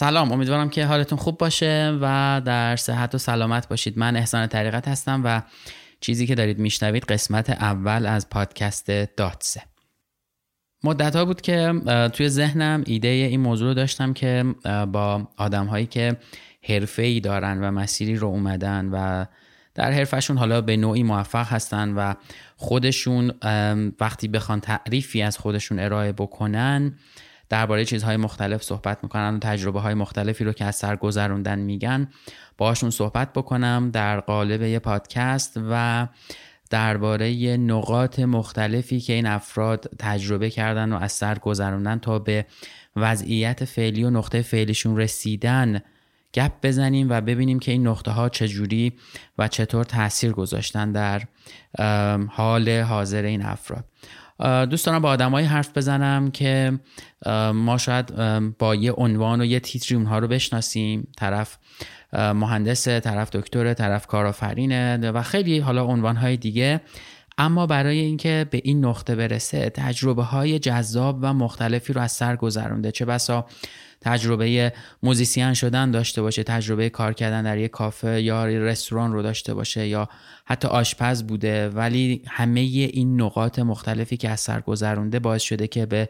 سلام امیدوارم که حالتون خوب باشه و در صحت و سلامت باشید. من احسان طریقت هستم و چیزی که دارید میشنوید قسمت اول از پادکست داتسه مدت ها بود که توی ذهنم ایده این موضوع رو داشتم که با آدم هایی که حرفه ای دارن و مسیری رو اومدن و در حرفشون حالا به نوعی موفق هستن و خودشون وقتی بخوان تعریفی از خودشون ارائه بکنن درباره چیزهای مختلف صحبت می‌کنن و تجربه های مختلفی رو که از سر گذروندن میگن باشون صحبت بکنم در قالب یه پادکست و درباره نقاط مختلفی که این افراد تجربه کردن و از سر گذروندن تا به وضعیت فعلی و نقطه فعلیشون رسیدن گپ بزنیم و ببینیم که این نقطه ها چجوری و چطور تاثیر گذاشتن در حال حاضر این افراد. دوست دارم با آدمایی حرف بزنم که ما شاید با یه عنوان و یه تیتری اونها رو بشناسیم. طرف مهندس طرف دکتر طرف کارآفرینه و خیلی حالا عنوانهای دیگه. اما برای اینکه به این نقطه برسه تجربه های جذاب و مختلفی رو از سر گذرونده. چه بسا تجربه موزیسین شدن داشته باشه تجربه کار کردن در یک کافه یا رستوران رو داشته باشه یا حتی آشپز بوده. ولی همه این نقاط مختلفی که از سر گذرونده باعث شده که به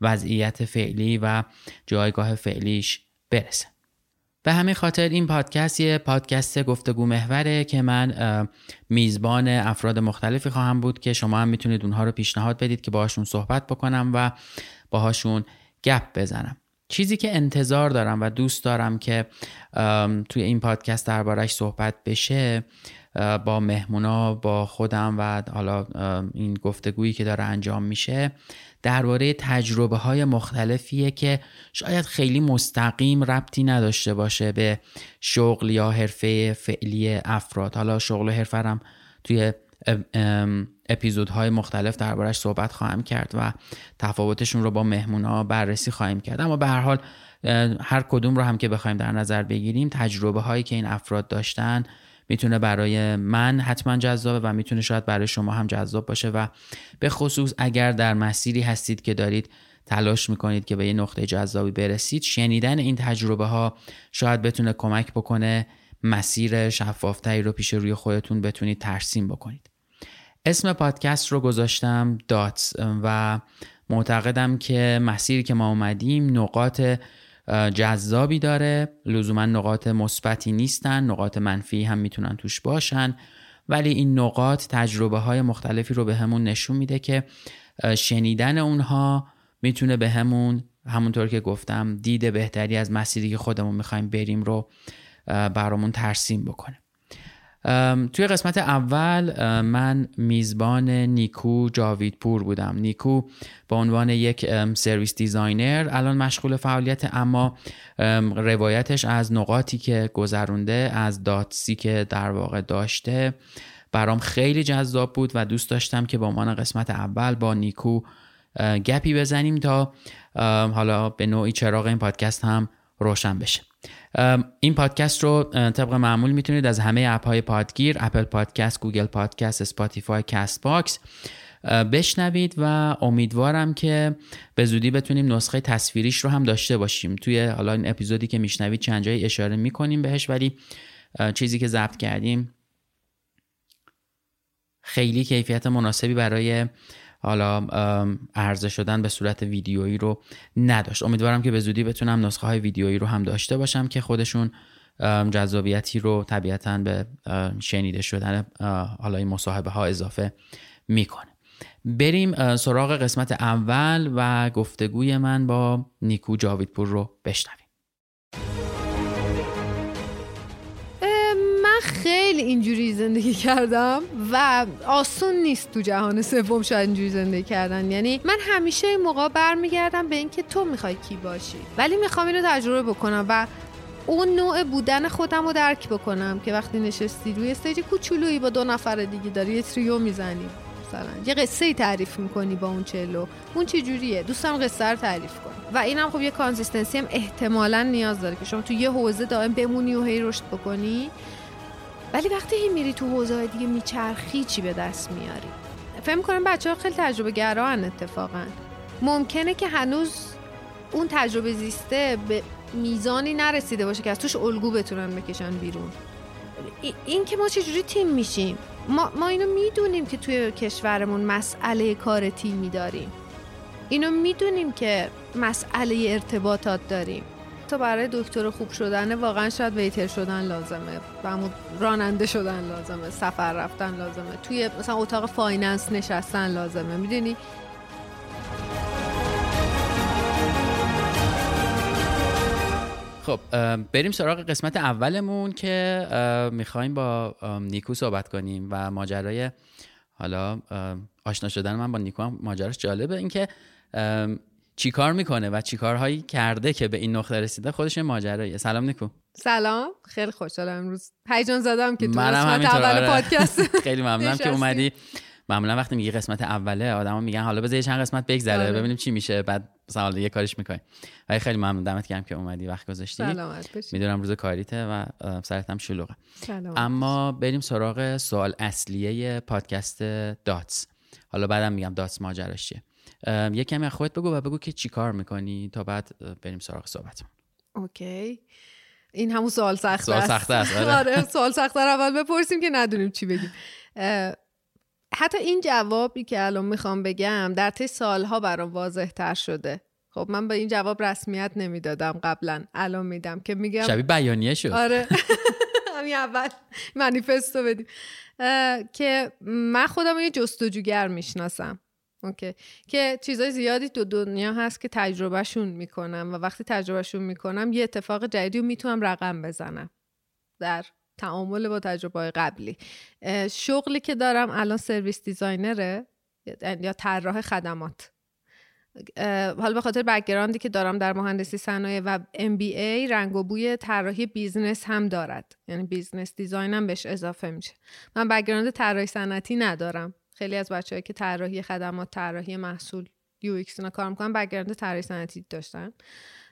وضعیت فعلی و جایگاه فعلیش برسه. به همین خاطر این پادکست یه پادکست گفتگو محوره که من میزبان افراد مختلفی خواهم بود که شما هم می‌تونید اونها رو پیشنهاد بدید که باهاشون صحبت بکنم و باهاشون گپ بزنم. چیزی که انتظار دارم و دوست دارم که توی این پادکست دربارش صحبت بشه با مهمونا با خودم و حالا این گفتگویی که داره انجام میشه درباره تجربه های مختلفیه که شاید خیلی مستقیم ربطی نداشته باشه به شغل یا حرفه فعلی افراد. حالا شغل و حرفه توی اپیزودهای مختلف دربارش صحبت خواهم کرد و تفاوتشون رو با مهمونا بررسی خواهیم کرد. اما به هر حال هر کدوم رو هم که بخوایم در نظر بگیریم تجربه هایی که این افراد داشتن می‌تونه برای من حتما جذابه و می‌تونه شاید برای شما هم جذاب باشه و به خصوص اگر در مسیری هستید که دارید تلاش می‌کنید که به یه نقطه جذابی برسید شنیدن این تجربه ها شاید بتونه کمک بکنه مسیر شفافتری رو پیش روی خودتون بتونید ترسیم بکنید. اسم پادکست رو گذاشتم داتس و معتقدم که مسیری که ما اومدیم نقاط جذابی داره. لزوما نقاط مثبتی نیستن نقاط منفی هم می‌تونن توش باشن. ولی این نقاط تجربه های مختلفی رو به همون نشون میده که شنیدن اونها می‌تونه به همون همونطور که گفتم دید بهتری از مسیری که خودمون می‌خوایم بریم رو برامون ترسیم بکنه. توی قسمت اول من میزبان نیکو جاویدپور بودم. نیکو به عنوان یک service designer الان مشغول فعالیت اما روایتش از نقاطی که گذرونده از dots ی که در واقع داشته برام خیلی جذاب بود و دوست داشتم که به عنوان قسمت اول با نیکو گپی بزنیم تا حالا به نوعی چراغ این پادکست هم روشن بشه. این پادکست رو طبق معمول می‌تونید از همه app های پادگیر Apple Podcast Google Podcast Spotify Castbox بشنوید و امیدوارم که به زودی بتونیم نسخه تصویریش رو هم داشته باشیم. توی حالا این اپیزودی که میشنوید چند جایی اشاره می‌کنیم بهش ولی چیزی که ضبط کردیم خیلی کیفیت مناسبی برای حالا عرضه شدن به صورت ویدیویی رو نداشت. امیدوارم که به زودی بتونم نسخه های ویدیویی رو هم داشته باشم که خودشون جذابیتی رو طبیعتا به شنیده شدن حالا این مصاحبه ها اضافه می‌کنه. بریم سراغ قسمت اول و گفتگوی من با نیکو جاویدپور رو بشنویم. خیلی اینجوری زندگی کردم و آسون نیست تو جهان سوم شاید اینجوری زندگی کردن. یعنی من همیشه این موقع برمیگردم به اینکه تو می‌خوای کی باشی. ولی می‌خوام اینو تجربه بکنم و اون نوع بودن خودم رو درک بکنم که وقتی نشستی روی stage کوچولویی با دو نفر دیگه داری یه trio می‌زنی. مثلا یه قصه ای تعریف می‌کنی با اون cello اون چه جوریه؟ دوستم قصه رو تعریف کن. و اینم خب یه consistency هم احتمالا نیاز داره که شما تو یه حوزه دائم بمونی و هی رشد بکنی. ولی وقتی هی میری تو حوزه دیگه میچرخی چی به دست میاری؟ فکر کنم بچه ها خیلی تجربه گران اتفاقا. ممکنه که هنوز اون تجربه زیسته به میزانی نرسیده باشه که از توش الگو بتونن بکشن بیرون. این که ما چجوری تیم میشیم؟ ما, ما اینو می‌دونیم که توی کشورمون مسئله کار تیمی داریم. اینو می‌دونیم که مسئله ارتباطات داریم. تا برای دکتر خوب شدن واقعا شاید waiter شدن لازمه. و راننده شدن لازمه. سفر رفتن لازمه. توی مثلا اتاق finance نشستن لازمه. می‌دونی؟ خب بریم سراغ قسمت اولمون که می‌خوایم با نیکو صحبت کنیم و ماجرای حالا آشنا شدن من با نیکو هم ماجراش جالبه. اینکه چی کار می‌کنه و چی کارهایی کرده که به این نقطه رسیده خودش ماجراییه سلام نیکو. سلام. خیلی خوشحالم امروز. هیجان زدم که تو قسمت اول آره. پادکست. خیلی ممنونم که اومدی. معمولا وقتی میگی قسمت اوله آدما میگن حالا بذار چند قسمت بگذره آره. ببینیم چی میشه. بعد مثلا یه کاریش می‌کنی. ولی خیلی ممنون. دمت گرم که اومدی وقت گذاشتی. می‌دونم روز کاریته و سرت هم شلوغه. اما بریم سراغ سوال اصلیه پادکست داتس. حالا بعدم میگم داتس ماجراش چیه. یه کمی خودت بگو و بگو که چی کار می‌کنی تا بعد بریم سراغ صحبتمون اوکی. این همون سوال سخت سوال سخت است آره, آره، سوال سخت اول بپرسیم که ندونیم چی بگیم. حتی این جوابی که الان می‌خوام بگم در طی سالها برام واضح تر شده. خب من به این جواب رسمیت نمی‌دادم قبلا. الان میدم که میگم شبیه بیانیه شد. آره. همین اول منیفستو بدیم. که من خودم یه جستجوگر می‌شناسم. اوکی. که چیزای زیادی تو دنیا هست که تجربهشون می‌کنم و وقتی تجربهشون می‌کنم یه اتفاق جدیدی می‌تونم رقم بزنم در تعامل با تجربه قبلی. شغلی که دارم الان سرویس دیزاینره یا طراح خدمات. حالا به خاطر background ی که دارم در مهندسی صنایع و MBA رنگ و بوی طراحی business هم دارد. یعنی business design هم بهش اضافه میشه. من background طراحی صنعتی ندارم. خیلی از بچه‌هایی که طراحی خدمات طراحی محصول UX کار می‌کنن background طراحی صنعتی داشتن.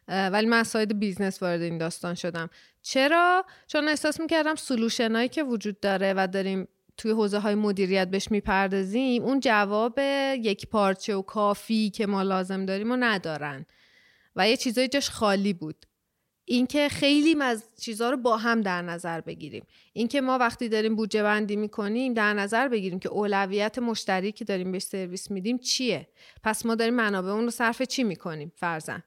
ولی من side business وارد این داستان شدم. چرا؟ چون احساس می‌کردم solution ایی که وجود داره و داریم توی حوزه های مدیریت بهش می‌پردازیم اون جواب یک پارچه و کافی که ما لازم داریم و ندارن. و یه چیزای جاش خالی بود. اینکه خیلی از چیزها رو با هم در نظر بگیریم. اینکه ما وقتی داریم بودجه بندی می‌کنیم در نظر بگیریم که اولویت مشتری که داریم بهش سرویس میدیم چیه. پس ما داریم منابع اون رو صرف چی می‌کنیم؟ فرزن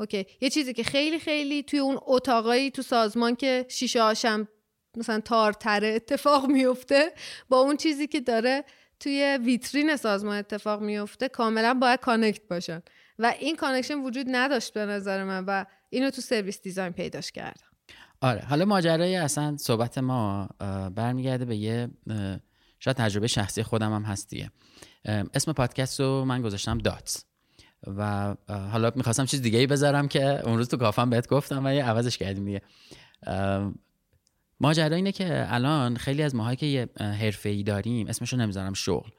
اوکی. یه چیزی که خیلی خیلی توی اون اتاقایی تو سازمان که شیشه هاشم مثلا تارتره اتفاق میفته با اون چیزی که داره توی ویترین سازمان اتفاق میفته کاملا باید connect باشن. و این connection وجود نداشت به نظر من و اینو تو service design پیداش کردم. آره حالا ماجرای اصلا صحبت ما برمیگرده به یه شاید تجربه شخصی خودم هم هست دیگه. اسم پادکست رو من گذاشتم دات و حالا می‌خواستم چیز دیگه ای بذارم که اون روز تو کافم بهت گفتم و یه عوضش کردیم دیگه. ماجرا اینه که الان خیلی از ماهایی که یه حرفه ای داریم اسمشو نمی‌ذارم شغل.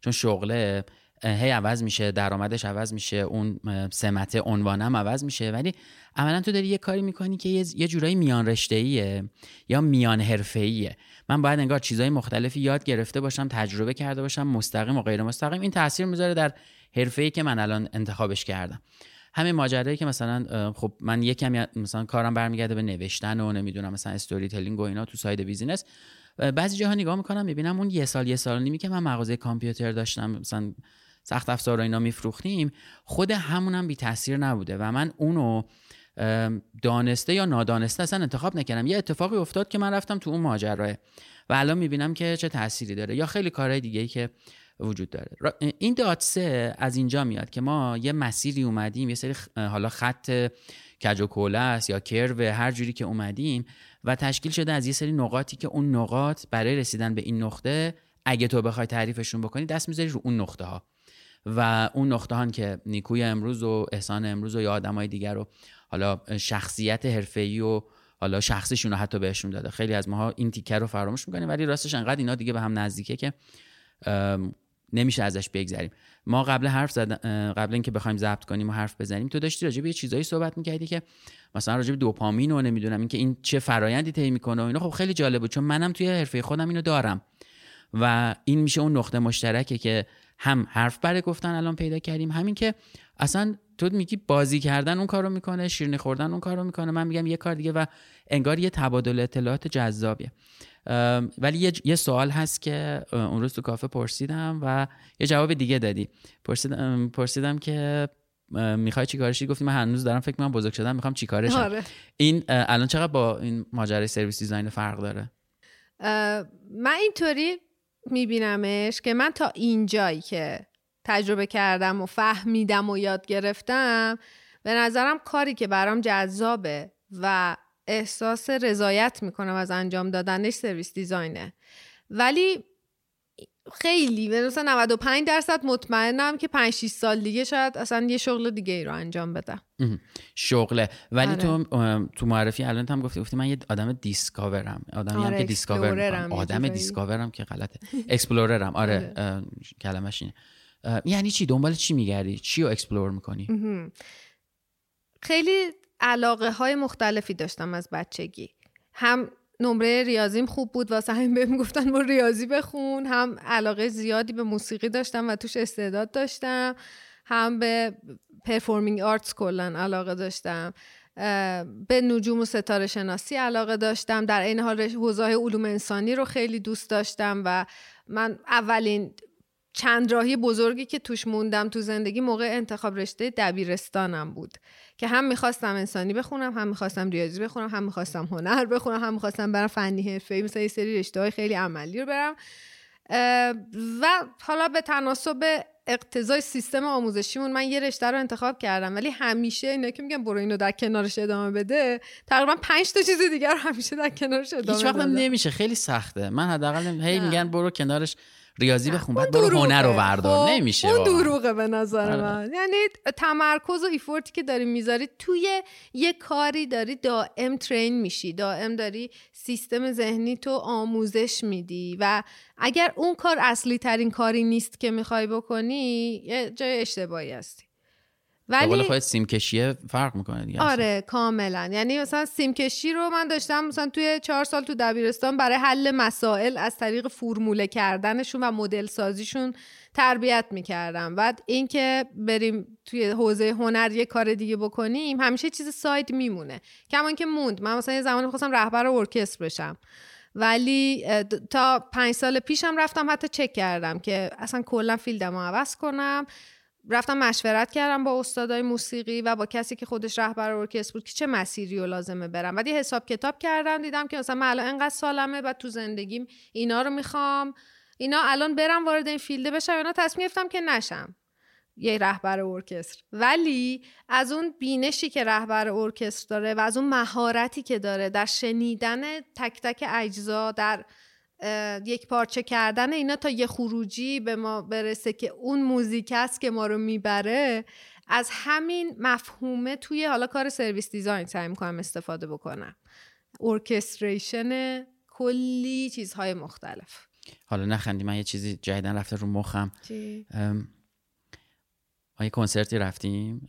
چون شغله هی عوض میشه درآمدش عوض میشه اون سمت عنوانم عوض میشه. ولی عملا تو داری یه کاری می‌کنی که یه جورایی میان رشته‌ای یا میان حرفه‌ای من باید انگار چیزهای مختلفی یاد گرفته باشم تجربه کرده باشم مستقیم و غیر مستقیم. این تاثیر می‌ذاره در حرفه که من الان انتخابش کردم. همین ماجرایی که مثلا خب من یه کمی مثلا کارم برمیگرده به نوشتن و نمی‌دونم مثلا storytelling و اینا تو side business بعضی جاها نگاه می‌کنم می‌بینم اون یه سال یه سال نیمی که من مغازه کامپیوتر داشتم مثلا سخت افزار اینا میفروختیم خود همونم بی تاثیر نبوده و من اونو دانسته یا نادانسته اصلا انتخاب نکردم. یه اتفاقی افتاد که من رفتم تو اون ماجراه و الان می‌بینم که چه تأثیری داره یا خیلی کارهای دیگه ای که وجود داره. این داتسه از اینجا میاد که ما یه مسیری اومدیم یه سری حالا خط کج و است یا کرو هر جوری که اومدیم و تشکیل شده از یه سری نقاطی که اون نقاط برای رسیدن به این نقطه اگه تو بخوای تعریفشون بکنی دست می‌ذاری رو اون نقطه ها و اون نقطه که نیکوی امروز و احسان امروز و یا آدمای دیگر رو حالا شخصیت حرفه‌ای و حالا شخصیشون رو حتی بهشون داده. خیلی از ماها این تیکر رو فراموش می‌کنیم ولی راستش انقدر اینا دیگه به هم نزدیکه که نمیشه ازش بگذریم. ما قبل حرف زدن قبل اینکه بخوایم ضبط کنیم و حرف بزنیم تو داشتی راجع به یه چیزایی صحبت می‌کردی که مثلا راجع به دوپامین و نمی‌دونم اینکه این چه فرایندی طی می‌کنه و اینا. خب خیلی جالب بود چون منم توی حرفه خودم اینو دارم و این میشه اون نقطه مشترکه که هم حرف برای گفتن الان پیدا کردیم. همین که اصلا تو میگی بازی کردن اون کارو می‌کنه شیرینی خوردن اون کارو می‌کنه. من میگم یه کار دیگه و انگار یه تبادل اطلاعات جذابیه. ولی یه،, یه سوال هست که اون روز تو کافه پرسیدم و یه جواب دیگه دادی. پرسیدم, پرسیدم که می‌خوای چی کارشی گفتی من هنوز دارم فکر کنم بزرگ شدم می‌خوام چی کارشم؟ آره. این الان چقدر با این ماجرای سرویس دیزاین فرق داره؟ من اینطوری میبینمش که من تا اینجایی که تجربه کردم و فهمیدم و یاد گرفتم به نظرم کاری که برام جذابه و احساس رضایت می‌کنم از انجام دادنش سرویس دیزاینه. ولی خیلی مثلا 95 درصد مطمئنم که 5 6 سال دیگه شاید اصلا یه شغل دیگه ای رو انجام بدم شغله. ولی آره. تو تو معرفی الان هم گفتی گفتی من یه آدم discover م. آدمی آره هم که discover آدم discover م که غلطه. explorer م آره, آره. کلمش اینه. یعنی چی؟ دنبال چی میگردی چی رو explore می‌کنی؟ خیلی علاقه های مختلفی داشتم از بچگی. هم نمره ریاضیم خوب بود. واسه همین بهم گفتن برو ریاضی بخون. هم علاقه زیادی به موسیقی داشتم و توش استعداد داشتم. هم به performing arts کلا علاقه داشتم. به نجوم و ستاره شناسی علاقه داشتم. در این حال حوزه علوم انسانی رو خیلی دوست داشتم و من اولین چند راهی بزرگی که توش موندم تو زندگی موقع انتخاب رشته دبیرستانم بود که هم می‌خواستم انسانی بخونم هم می‌خواستم ریاضی بخونم هم می‌خواستم هنر بخونم هم می‌خواستم برم فنی حرفه‌ای مثلا یه سری رشته های خیلی عملی رو برم. و حالا به تناسب اقتضای سیستم آموزشیمون من یه رشته رو انتخاب کردم ولی همیشه اینا که میگن برو اینو در کنارش ادامه بده تقریبا پنج تا چیز دیگر همیشه در کنارش ادامه هیچ وقت نمیشه خیلی سخته. من حداقل هی میگن برو کنارش. ریاضی بخون بعد برو هنر رو بردار. خب، نمیشه اون دروغه به نظر آره. من. یعنی تمرکز و ایفورتی که داری می‌ذاری توی یه کاری داری دائم ترین میشی. دائم داری سیستم ذهنی تو آموزش میدی و اگر اون کار اصلی ترین کاری نیست که می‌خوای بکنی یه جای اشتباهی هستی. ولی خواهد سیم کشیه فرق می‌کنه دیگه آره کاملا. یعنی مثلا سیم کشی رو من داشتم مثلا توی چهار سال تو دبیرستان برای حل مسائل از طریق فرموله کردنشون و مدل سازیشون تربیت می‌کردم. بعد اینکه بریم توی حوزه هنر یه کار دیگه بکنیم همیشه چیز ساید میمونه. کمان که موند. من مثلا یه زمانی می‌خواستم رهبر ارکستر بشم. ولی تا پنج سال پیشم رفتم حتی چک کردم که اصلا کلا فیلدم رو عوض کنم. رفتم مشورت کردم با استادای موسیقی و با کسی که خودش رهبر ارکستر بود که چه مسیری رو لازمه برم. بعد یه حساب کتاب کردم دیدم که مثلا من الان انقدر سالمه و تو زندگیم اینا رو می‌خوام. اینا الان برم وارد این فیلده بشم. اینا تصمیم گرفتم که نشم یه رهبر ارکستر. ولی از اون بینشی که رهبر ارکستر داره و از اون مهارتی که داره در شنیدن تک تک اجزا در یک پارچه کردن اینا تا یه خروجی به ما برسه که اون موزیک است که ما رو می‌بره از همین مفهومه توی حالا کار service design سعی می‌کنم استفاده بکنم. orchestration کلی چیزهای مختلف. حالا نخندی من یه چیزی جدیدا رفته رو مخم. ما یه کنسرتی رفتیم.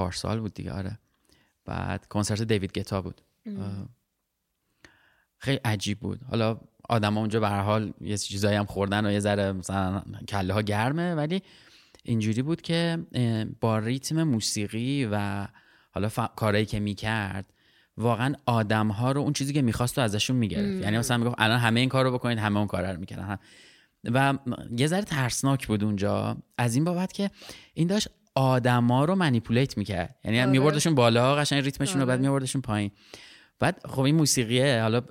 پارسال بود دیگه آره. بعد کنسرت دیوید گتا بود. خیلی عجیب بود. حالا آدم اونجا به هر حال یه چیزایی هم خوردن و یه ذره مثلا کله ها گرمه ولی اینجوری بود که با ریتم موسیقی و حالا ف... کارهایی که می‌کرد واقعا آدم ها رو اون چیزی که می‌خواست رو ازشون می‌گرفت. یعنی مثلا می‌گفت الان همه این کار رو بکنید همه اون کار رو می‌کردن. و یه ذره ترسناک بود اونجا. از این بابت که این داشت آدما رو منیپولیت می‌کرد. یعنی آره. میبردشون بالا قشنگ ریتمشون رو بعد آره. میبردشون پایین. بعد خب این موسیقیه حالا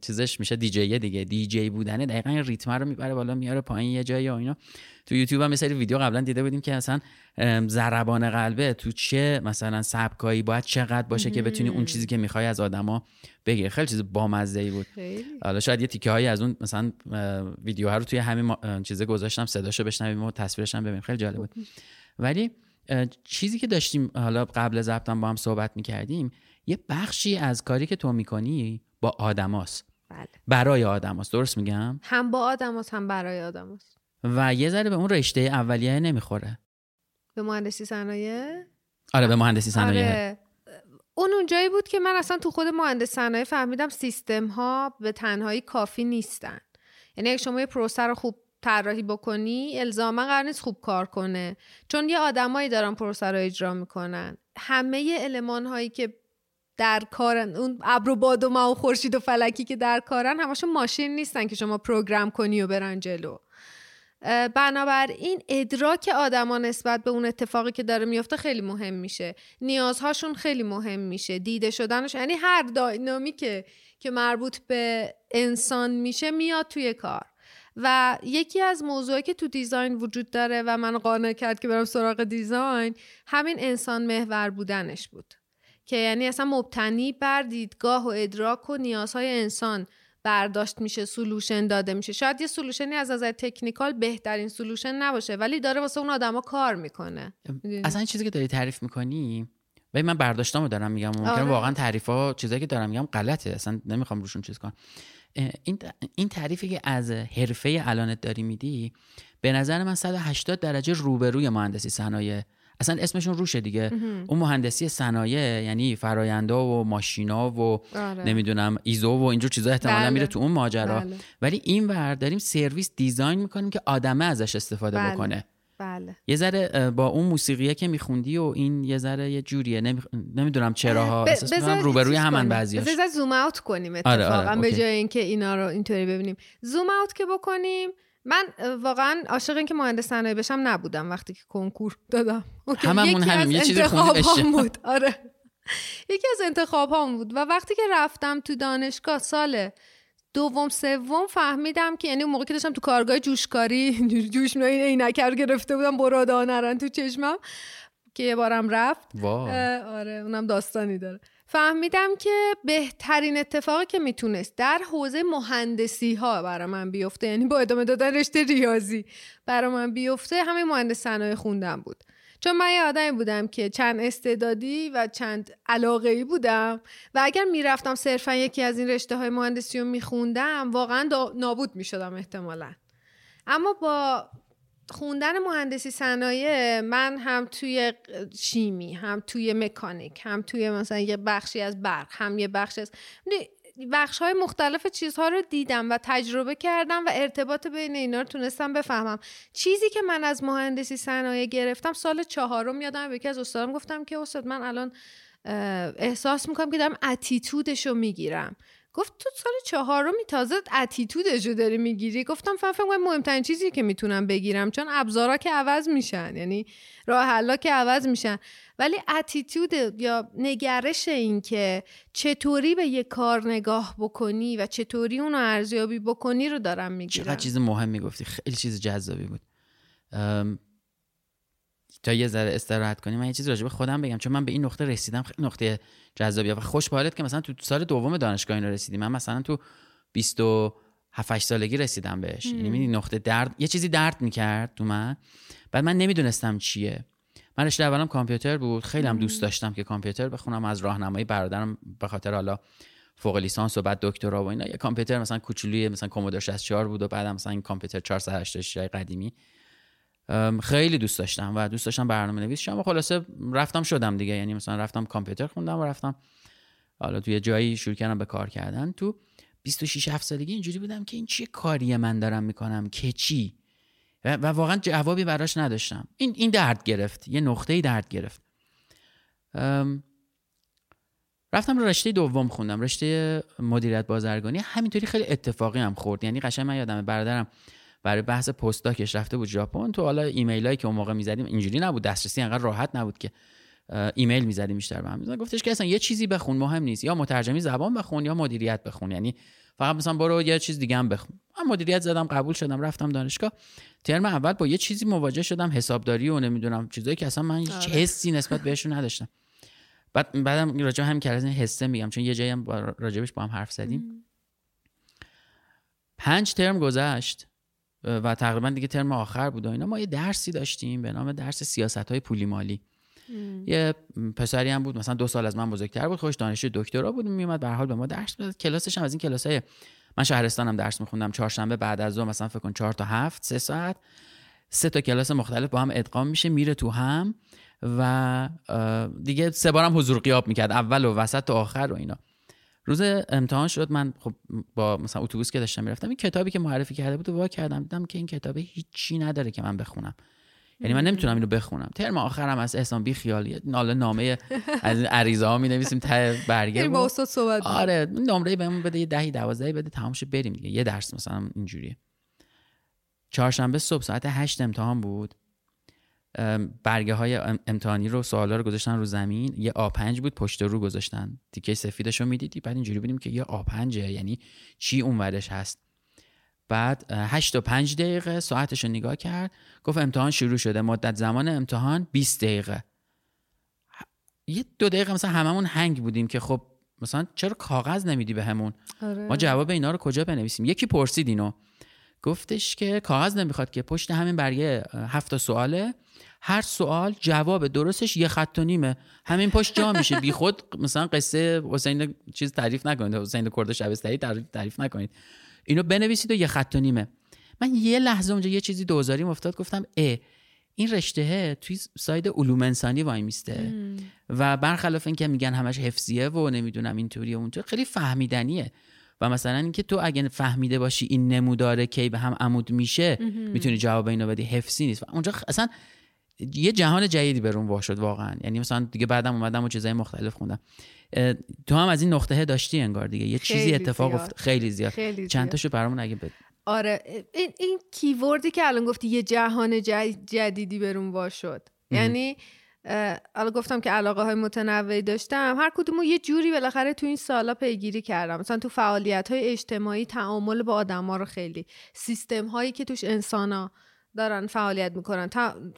چیزش میشه دیجیه دیگه. دیجی بودنه دقیقا این ریتم رو می‌بره بالا میاره پایین یه جایی و اینا. تو یوتیوب هم یه سری ویدیو قبلا دیده بودیم که اصلا ام، ضربان قلبه تو چه مثلا سبکایی باید چقدر باشه که بتونی اون چیزی که می‌خوای از آدما بگیری. خیلی چیز بامزه ای بود حالا شاید یه تیکه هایی از اون مثلا ویدیوها رو توی همین چیزه گذاشتم صداشو بشنویم و تصویرش هم ببینیم. خیلی جالب بود. ولی چیزی که داشتیم حالا قبل ضبطم با هم صحبت می‌کردیم یه بخشی از کاری که تو می‌کنی با آدماست. بله. برای آدماست. درست میگم؟ هم با آدم هست، هم برای آدم هست. و یه ذره به اون رشته اولیه نمی‌خوره. به مهندسی صنایع؟ آره به مهندسی صنایع. آره. اون اونجایی بود که من اصلا تو خود مهندس صنایع فهمیدم سیستم ها به تنهایی کافی نیستن. یعنی اگه شما یه پروسه رو خوب طراحی بکنی الزاما قرار نیست خوب کار کنه. چون یه آدمایی دارن پروسه رو اجرا می‌کنن. همه المان هایی که در کارن اون ابر و باد و ما و خورشید و فلکی که در کارن همشون ماشین نیستن که شما پروگرام کنی و برن جلو. بنابراین ادراک آدما نسبت به اون اتفاقی که داره میفته خیلی مهم میشه. نیازهاشون خیلی مهم میشه. دیده شدنش یعنی هر داینامیکه که مربوط به انسان میشه میاد توی کار. و یکی از موضوعی که تو design وجود داره و من قانع کرد که برم سراغ design همین انسان محور بودنش بود. که یعنی اصلا مبتنی بر دیدگاه و ادراک و نیازهای انسان برداشت میشه solution داده میشه. شاید یه solution ی از نظر technical بهترین solution نباشه ولی داره واسه اون آدما کار می‌کنه. اصلا این چیزی که داری تعریف می‌کنی و من برداشتامو دارم میگم ممکنه آره. واقعا تعریفا چیزایی که دارم میگم غلطه. اصلا نمی‌خوام روشون چیز کنم. این این تعریفی که از حرفه الانت داری میدی به نظر من 180 درجه روبروی مهندسی صنایع اصلا اسمشون روشه دیگه اون مهندسی صنایع یعنی فرایندا و ماشینا و آره. نمی‌دونم ایزو و اینجور چیزا احتمالا بله. میره تو اون ماجرا بله. ولی این ور داریم سرویس دیزاین می‌کنیم که آدمه ازش استفاده بله. بکنه بله. یه ذره با اون موسیقیه که میخوندی و این یه ذره یه جوریه. نمی... نمی‌دونم چرا ها. احساس می‌کنم روبروی همن. بعضیاش. بذار زوم اوت کنیم اتفاقا آره، آره، به. جای اینکه اینا رو اینطوری ببینیم. زوم اوت که بکنیم. من واقعا عاشق این که مهندس صنایع بشم نبودم وقتی که کنکور دادم. هممون. از یه چیزی. بود. آره. یکی از انتخاب بود. و وقتی که رفتم تو دانشگاه سال دوم سوم فهمیدم که یعنی اون موقع که داشتم تو کارگاه جوشکاری جوش این عینکه رو گرفته بودم برادا نرن تو چشمم که یه بارم رفت. آره اونم داستانی داره. فهمیدم که بهترین اتفاقی که می‌تونست در حوزه مهندسی ها برای من بیفته یعنی با ادامه دادن رشته ریاضی برای من بیفته همین مهندس صنایع خوندم بود. چون من یه آدمی بودم که چند استعدادی و چند علاقه ای بودم و اگر می‌رفتم صرفا یکی از این رشته های مهندسی رو میخوندم واقعا نابود می‌شدم احتمالا. اما با خوندن مهندسی صنایع من هم توی شیمی هم توی مکانیک هم توی مثلا یه بخشی از برق هم یه بخشی از بخش های مختلف چیزها رو دیدم و تجربه کردم و ارتباط بین اینا رو تونستم بفهمم. چیزی که من از مهندسی صنایع گرفتم سال چهارم یادم به یکی از استادم گفتم که استاد من الان احساس می‌کنم که دارم اتیتودش رو می‌گیرم. گفت تو سال چهارمی تازه اتیتودش رو داری می‌گیری؟ گفتم فهم فهم مهمترین چیزی که می‌تونم بگیرم چون ابزارا که عوض میشن یعنی راه حلا که عوض میشن. ولی اتیتود یا نگرش این که چطوری به یه کار نگاه بکنی و چطوری اونو ارزیابی بکنی رو دارم می‌گیرم. چقدر چیز مهمی گفتی؟ خیلی چیز جذابی بود. تا یه ذره استراحت کنیم من یه چیزی راجع به خودم بگم. چون من به این نقطه رسیدم خیلی نقطه جذابیه و خوش به که مثلا تو سال دوم دانشگاه اینو رسیدیم من مثلا تو 27 سالگی رسیدم بهش. یعنی نقطه درد یه چیزی درد می‌کرد تو من. بعد من نمی‌دونستم چیه. من رشته اولم کامپیوتر بود. خیلی هم دوست داشتم که کامپیوتر بخونم. از راهنمایی برادرم به خاطر حالا فوق لیسانس و بعد دکترا و اینا. یه کامپیوتر مثلا کوچولوی مثلا کمودور 64 بود و بعدم مثلا این کامپیوتر 486 قدیمی. خیلی دوست داشتم و دوست داشتم برنامه نویس شم و خلاصه رفتم شدم دیگه. یعنی مثلا رفتم کامپیوتر خوندم و رفتم حالا توی جایی شروع کردم به کار کردن. تو 26 7 سالگی اینجوری بودم که این چیه کاری من دارم می‌کنم؟ که چی؟ و, واقعا جوابی براش نداشتم. این این درد گرفت. یه نقطه درد گرفت. رفتم رشته دوم خوندم. رشته مدیریت بازرگانی. همینطوری خیلی اتفاقی هم خورد. یعنی قشنگ من یادمه برادرم برای بحث پستاکش رفته بود ژاپن تو حالا ایمیل هایی که اون موقع می‌زدیم اینجوری نبود دسترسی انقدر راحت نبود که ایمیل می‌زدیم بیشتر به هم. گفتش که اصلا یه چیزی بخون مهم نیست. یا مترجمی زبان بخون یا مدیریت بخون. یعنی فقط مثلا برو یه چیز دیگه هم بخون. من مدیریت زدم قبول شدم رفتم دانشگاه. ترم اول با یه چیزی مواجه شدم حسابداری و نمی‌دونم چیزایی که اصلا من هیچ آره. حسی نسبت بهشون نداشتم. بعد بعدم راجع هم کلاس حسه میگم چون یه جایی هم راجبش با هم حرف زدیم. پنج ترم گذشت. و تقریبا دیگه ترم آخر بود و اینا. ما یه درسی داشتیم به نام درس سیاست های پولی مالی یه پسری هم بود مثلا دو سال از من بزرگتر بود خوش دانشجو دکترا بود میومد به حال به ما درس می‌داد. کلاسش هم از این کلاسای من شهرستانم درس میخوندم. چهارشنبه بعد از ظهر مثلا فکر کن 4 تا 7 سه ساعت. سه تا کلاس مختلف با هم ادغام میشه میره تو هم و دیگه سه بارم حضور غیاب می‌کرد اول و وسط و آخر و اینا. روز امتحان شد من خب با مثلا اتوبوس که داشتم می‌رفتم این کتابی که معرفی کرده بود وا کردم دیدم که این کتاب هیچی نداره که من بخونم. یعنی من نمی‌تونم اینو بخونم. ترم آخرم از احسان بی خیالی ناله نامه از عریضه ها می نویسیم ته برگه با استاد صحبت آره نمره بهمون بده یه دهی دوازده بده تمام بریم دیگه. یه درس مثلا اینجوریه. چهارشنبه صبح ساعت هشت امتحان بود. برگه های امتحانی رو سوالا رو گذاشتن رو زمین. یه آ5 بود پشت رو گذاشتن. تیکه سفیدش رو می‌دیدی بعد اینجوری بودیم که یه آ5 یعنی چی اون ورش هست. بعد 8 و 5 دقیقه ساعتش رو نگاه کرد. گفت امتحان شروع شده. مدت زمان امتحان 20 دقیقه. یه دو دقیقه مثلا هممون هنگ بودیم که خب مثلا چرا کاغذ نمیدی به آره. ما جواب اینا رو کجا بنویسیم؟ یکی پرسید اینو. گفتش که کاغذ نمی‌خواد که پشت همین برگه هفت سواله. هر سوال جواب درستش یه خط و نیمه. همین پشت جا میشه. بی خود مثلا قصه حسین چیز تعریف نکنید. حسین کرد شبستری تعریف, تعریف نکنید. اینو بنویسید و یه خط و نیمه. من یه لحظه اونجا یه چیزی دوزاری افتاد. گفتم ا این رشته توی ساید علوم انسانی وای میسته. و برخلاف اینکه میگن همش حفظیه و نمی‌دونم اینطوری اونطور خیلی فهمیدنیه. و مثلا اینکه تو اگه فهمیده باشی این نموداره کی به هم عمود میشه می‌تونی جواب اینو بدی. حفظی نیست. و اونجا اصلا یه جهان جدیدی برون وا شد واقعا. یعنی مثلا دیگه بعدم اومدم و چیزای مختلف خوندم. تو هم از این نقطه داشتی انگار دیگه. یه چیزی اتفاق افتاد. خیلی زیاد. چند تاشو برامون اگه بد آره. این این کیوردی که الان گفتی یه جهان جدیدی برون وا شد. یعنی الان گفتم که علاقه های متنوعی داشتم. هر کدومو یه جوری بالاخره تو این سالا پیگیری کردم. مثلا تو فعالیت های اجتماعی تعامل با آدما رو خیلی سیستم هایی که توش انسان دارن فعالیت می‌کنن.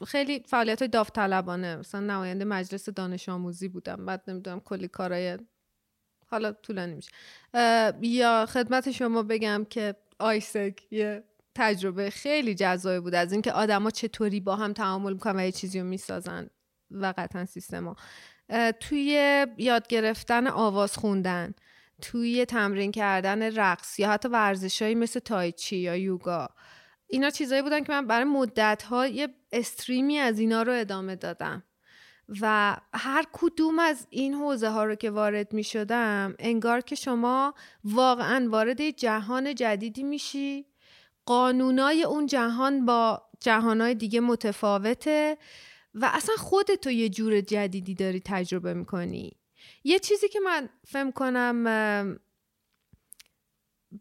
خیلی فعالیت های داوطلبانه مثلا نماینده مجلس دانش آموزی بودم بعد نمی‌دونم کلی کارهای حالا طولانی میشه. یا خدمت شما بگم که آیسک یه تجربه خیلی جذابه بود از اینکه آدما چطوری با هم تعامل می‌کنن و یه چیزی رو می‌سازن و قطعا سیستما. توی یاد گرفتن آواز خوندن توی تمرین کردن رقص یا حتی ورزشهایی مثل تایچی یا یوگا اینا چیزایی بودن که من برای مدت ها یه استریمی از اینا رو ادامه دادم. و هر کدوم از این حوزه ها رو که وارد می شدم انگار که شما واقعا وارد جهان جدیدی میشی. قانونای اون جهان با جهانهای دیگه متفاوته و اصلا خودتو یه جور جدیدی داری تجربه می‌کنی. یه چیزی که من فهم کنم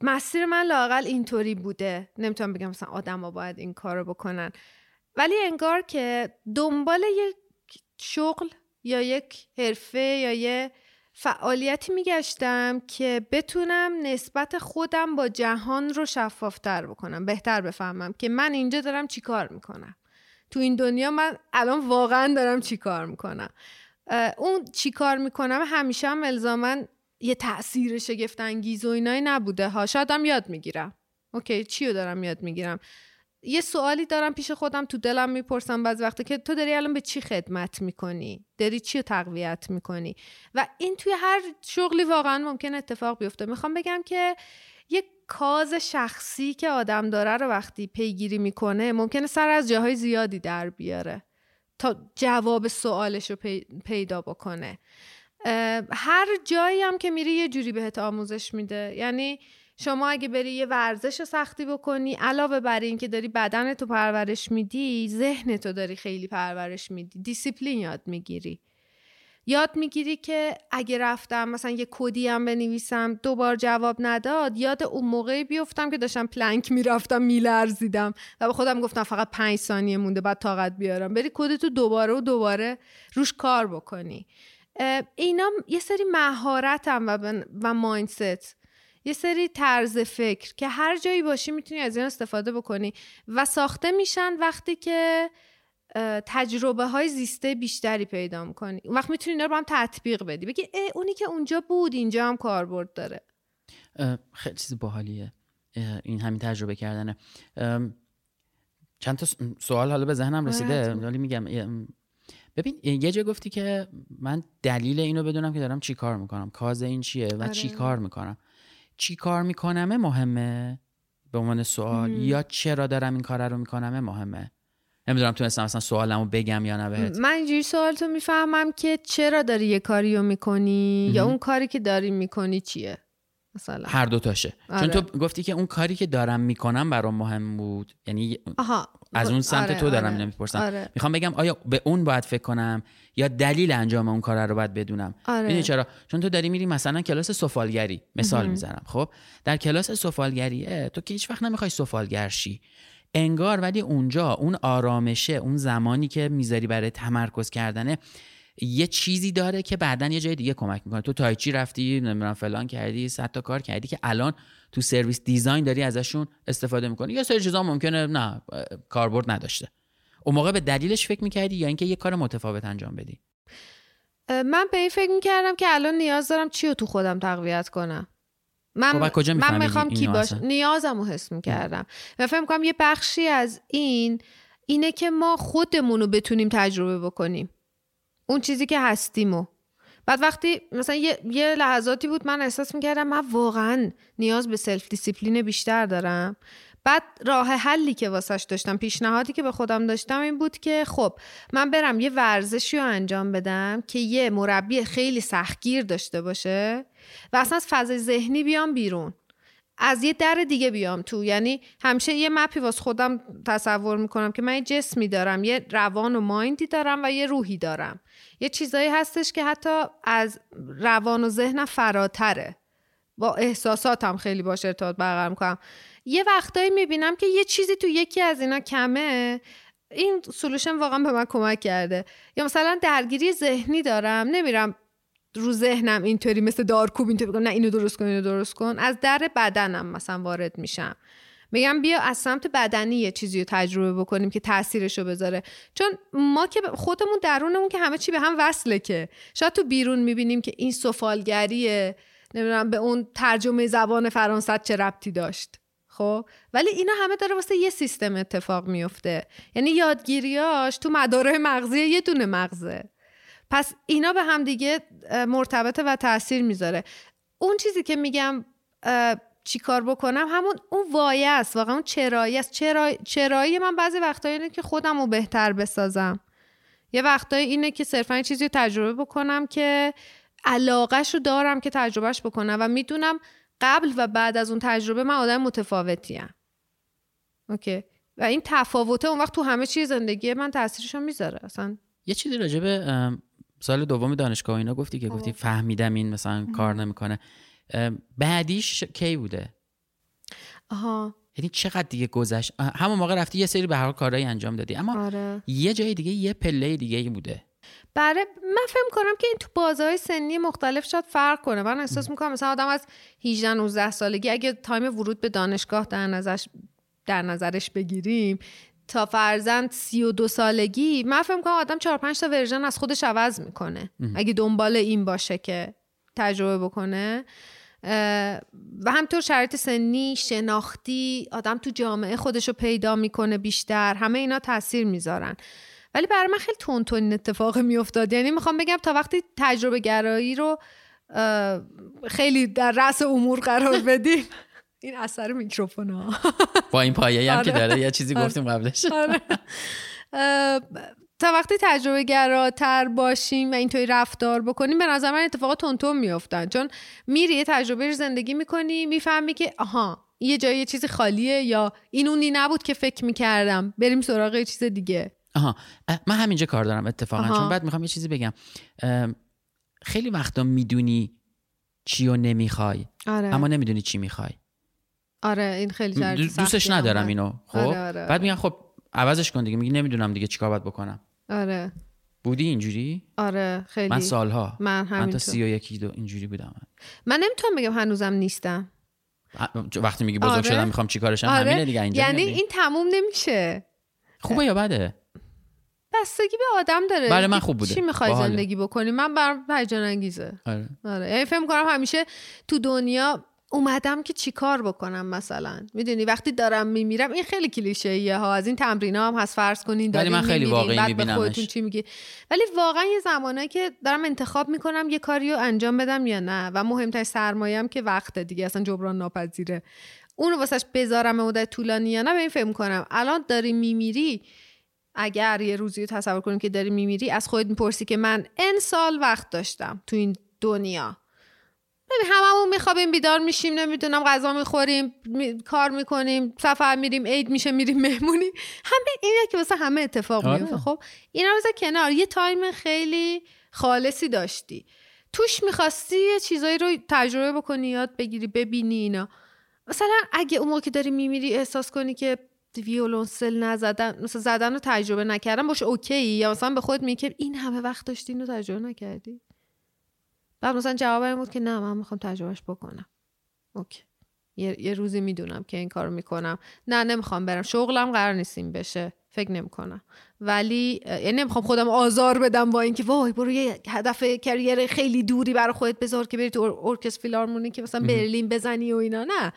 مسیر من لاقل اینطوری بوده. نمی‌تونم بگم مثلا آدم ها باید این کار رو بکنن. ولی انگار که دنبال یک شغل یا یک حرفه یا یه فعالیتی میگشتم که بتونم نسبت خودم با جهان رو شفافتر بکنم بهتر بفهمم که من اینجا دارم چی کار می‌کنم. تو این دنیا من الان واقعا دارم چی کار می‌کنم. اون چی کار می‌کنم همیشه هم الزامن یه تاثیر شگفت انگیز و اینایی نبوده ها. شاید هم یاد می‌گیرم. اوکی چی رو دارم یاد می‌گیرم؟ یه سوالی دارم پیش خودم تو دلم می‌پرسم بعض وقتی که تو داری الان به چی خدمت می‌کنی؟ داری چی رو تقویت می‌کنی؟ و این توی هر شغلی واقعا ممکن اتفاق بیفته. می‌خوام بگم که یه کاز شخصی که آدم داره رو وقتی پیگیری می‌کنه ممکنه سر از جاهای زیادی در بیاره تا جواب سوالش رو پیدا بکنه. هر جایی هم که میری یه جوری بهت آموزش میده. یعنی شما اگه بری یه ورزش سختی بکنی علاوه بر این که داری بدن تو پرورش میدی ذهن تو داری خیلی پرورش میدی. دیسیپلین یاد می‌گیری. یاد می‌گیری که اگه رفتم مثلا یه کدی هم بنویسم دوبار جواب نداد یاد اون موقعی بیفتم که داشتم پلنک می‌رفتم میلرزیدم و به خودم گفتم فقط پنج ثانیه مونده بعد طاقت بیارم. بری کدتو دوباره و دوباره روش کار بکنی. اینا یه سری مهارت هم و, و مایندست یه سری طرز فکر که هر جایی باشی می‌تونی از این استفاده بکنی و ساخته میشن وقتی که تجربه های زیسته بیشتری پیدا می‌کنی. اون وقت می‌تونی اینا رو هم تطبیق بدی. بگی ای اونی که اونجا بود اینجا هم کاربرد داره. خیلی چیز باحالیه. این همین تجربه کردنه. چند تا سوال حالا به ذهنم رسیده. ولی میگم ببین یه جا گفتی که من دلیل اینو بدونم که دارم چی کار می‌کنم کاز این چیه و چی آره. کار می‌کنم. چی کار میکنمه مهمه؟ به عنوان سوال. یا چرا دارم این کار رو میکنمه؟ مهمه. نمی‌دونم تونستم اصلا سوالمو بگم یا نه بهت. من اینجوری سوال تو می‌فهمم که چرا داری یه کاری رو می‌کنی؟ یا اون کاری که داری می‌کنی چیه؟ مثلا. هر دو تاشه. چون تو آره. گفتی که اون کاری که دارم می‌کنم برام مهم بود. یعنی آها. از اون سمت آره، تو دارم آره. می‌پرسم آره. می‌خوام بگم آیا به اون باید فکر کنم یا دلیل انجام اون کار رو باید بدونم آره. چرا چون تو داری میری مثلا کلاس سفالگری مثال می‌زنم خب در کلاس سفالگریه تو که هیچ وقت نمی‌خوای سفالگر شی انگار ولی اونجا اون آرامشه اون زمانی که می‌ذاری برای تمرکز کردنه یه چیزی داره که بعدا یه جای دیگه کمک می‌کنه. تو تایچی رفتی نمی‌دونم فلان کردی صد تا کار کردی که الان تو سرویس دیزاین داری ازشون استفاده می‌کنی. یا سری چیزا ممکنه نه کاربرد نداشته. اون موقع به دلیلش فکر می‌کردی یا اینکه یه کار متفاوت انجام بدی؟ من به این فکر می‌کردم که الان نیاز دارم چی رو تو خودم تقویت کنم. من, خب من می‌خوام کی باش نیازم رو حس می‌کردم. و فکر می‌کنم یه بخشی از این اینه که ما خودمون رو بتونیم تجربه بکنیم. اون چیزی که هستیمو. بعد وقتی مثلا یه, یه لحظاتی بود من احساس می‌کردم من واقعا نیاز به self-discipline بیشتر دارم. بعد راه حلی که واسش داشتم پیشنهادی که به خودم داشتم این بود که خب من برم یه ورزشی رو انجام بدم که یه مربی خیلی سختگیر داشته باشه و اصلا از فضای ذهنی بیام بیرون. از یه در دیگه بیام تو. یعنی همیشه یه map ی واسه خودم تصور می‌کنم که من یه جسمی دارم یه روان و mind ی دارم و یه روحی دارم. یه چیزایی هستش که حتی از روان و ذهنم فراتره. با احساساتم خیلی باش ارتباط برقرار می‌کنم. یه وقتایی می‌بینم که یه چیزی تو یکی از اینا کمه. این سلوشن واقعا به من کمک کرده. یا مثلا درگیری ذهنی دارم. نمیرم رو ذهنم اینطوری مثل دارکوب اینطوری بگم نه اینو درست کن اینو درست کن. از در بدنم مثلا وارد میشم. میگم بیا از سمت بدنی یه چیزی رو تجربه بکنیم که تاثیرش بذاره. چون ما که خودمون درونمون که همه چی به هم وصله که. شاید تو بیرون می‌بینیم که این سفالگریه. نمی‌دونم به اون ترجمه زبان فرانسه چه ربطی داشت. خب؟ ولی اینا همه داره واسه یه سیستم اتفاق میفته یعنی یادگیریاش تو مداره مغزی یه دونه مغزه. پس اینا به هم دیگه مرتبطه و تاثیر می‌ذاره. اون چیزی که میگم چی کار بکنم همون اون وایه است واقعا اون چرایی است. چرایی, چرایی من بعضی وقتا اینه که خودم رو بهتر بسازم. یه وقتایی اینه که صرفا چیزی رو تجربه بکنم که علاقهش رو دارم که تجربهش بکنم و می‌دونم قبل و بعد از اون تجربه من آدم متفاوتیم اوکی؟ و این تفاوته اون وقت تو همه چیز زندگی من تاثیرشو می‌ذاره. اصلا یه چیزی راجع به ام، سال دوم دانشگاه اینا گفتی که گفتی فهمیدم این مثلا کار نمی‌کنه. بعدیش کی بوده؟ آها. یعنی چقدر دیگه گذشت؟ همون موقع رفتی یه سری به هر کارهایی انجام دادی. اما آره. یه جای دیگه یه پله دیگه بوده. برای من فکر کنم که این تو بازه‌های سنی مختلف شاید فرق کنه. من احساس می‌کنم مثلا آدم از 18 19 سالگی اگه time ورود به دانشگاه در نظرش در نظرش بگیریم تا فرضا 32 سالگی من فکر کنم آدم 4 5 تا version از خودش عوض می‌کنه. اگه دنبال این باشه که تجربه بکنه. و همینطور شرایط سنی شناختی آدم تو جامعه خودش رو پیدا می‌کنه بیشتر. همه اینا تاثیر می‌ذارن. ولی برای من خیلی تون اتفاق میافتاد. یعنی می‌خوام بگم تا وقتی تجربه گرایی رو خیلی در رأس امور قرار بدیم این اثر میکروفون ها با این پایه‌ای هم که آره. داره یه چیزی آره. گفتیم قبلش. آره. تا وقتی تجربه گراتر باشیم و اینطوری رفتار بکنیم به نظر من اتفاقات تونتون میافتن چون میری یه تجربه رو زندگی می‌کنی می‌فهمی که آها یه جایی یه چیزی خالیه یا این اونی نبود که فکر می‌کردم. بریم سراغ یه چیز دیگه. آها. من همینجا کار دارم اتفاقا. آها. چون بعد می‌خوام یه چیزی بگم. خیلی وقتا می‌دونی چی رو نمی‌خوای. آره. اما نمی‌دونی چی می‌خوای. آره این خیلی شرط دوستش. ندارم اینو خب؟ آره، آره، بعد میگن خب عوضش کن دیگه میگی نمی‌دونم دیگه چیکار باید بکنم. آره. بودی اینجوری؟ آره خیلی. من سالها. من من تا سی و یکی دو اینجوری بودم. من نمی‌تونم بگم هنوزم نیستم. وقتی میگی بزرگ آره. شدم می‌خوام چیکارشم همینه دیگه اینجا یعنی این تموم نمیشه. خوبه یا بده؟ بستگی به آدم داره. برای من که خوب بوده. چی می‌خوای. زندگی بکنی؟ من برام هیجان انگیزه. آره. آره. یعنی فکر کنم همیشه تو دنیا اومدم که چیکار بکنم مثلا؟ می‌دونی وقتی دارم میمیرم این خیلی کلیشه‌ایه ها. از این تمرینا هم هست فرض کنین ولی من خیلی واقعی. خودتون چی میگی؟ ولی واقعا یه زمانایی که دارم انتخاب می‌کنم یه کاری رو انجام بدم یا نه. و مهمتر سرمایه‌ام که وقت دیگه اصلا جبران ناپذیره. اونو واسش بذارم مدت طولانی یا نه به این فکر کنم الان داری میمیری اگر یه روزی رو تصور کنیم که داری میمیری از خودت می‌پرسی که من ان سال وقت داشتم تو این دنیا. هممون میخوابیم بیدار میشیم نمی‌دونم غذا می‌خوریم می... کار می‌کنیم سفر میریم عید میشه میریم مهمونی. همه اینه که واسه همه اتفاق آره. میفته خب اینا رو کنار. یه تایم خیلی خالصی داشتی. توش می‌خواستی یه چیزایی رو تجربه بکنی یاد بگیری ببینی اینا. مثلا اگه اون موقع که داری میمیری احساس کنی که ویولونسل نزدن مثلا زدن رو تجربه نکردن باشه OK یا مثلا به خودت میگی این همه وقت داشتی اینو تجربه نکردی. بعد مثلا جواب این بود که نه من می‌خوام تجربهش بکنم. OK. یه, یه روزی می‌دونم که این کارو می‌کنم. نه نمی‌خوام برم. شغلم قرار نیست اینم بشه. فکر نمی‌کنم. ولی یعنی نمی‌خوام خودم آزار بدم با اینکه وای برو یه هدف career خیلی دوری برای خودت بذار که بری تو ارکستر فیلارمونیک مثلا برلین بزنی و اینا. نه.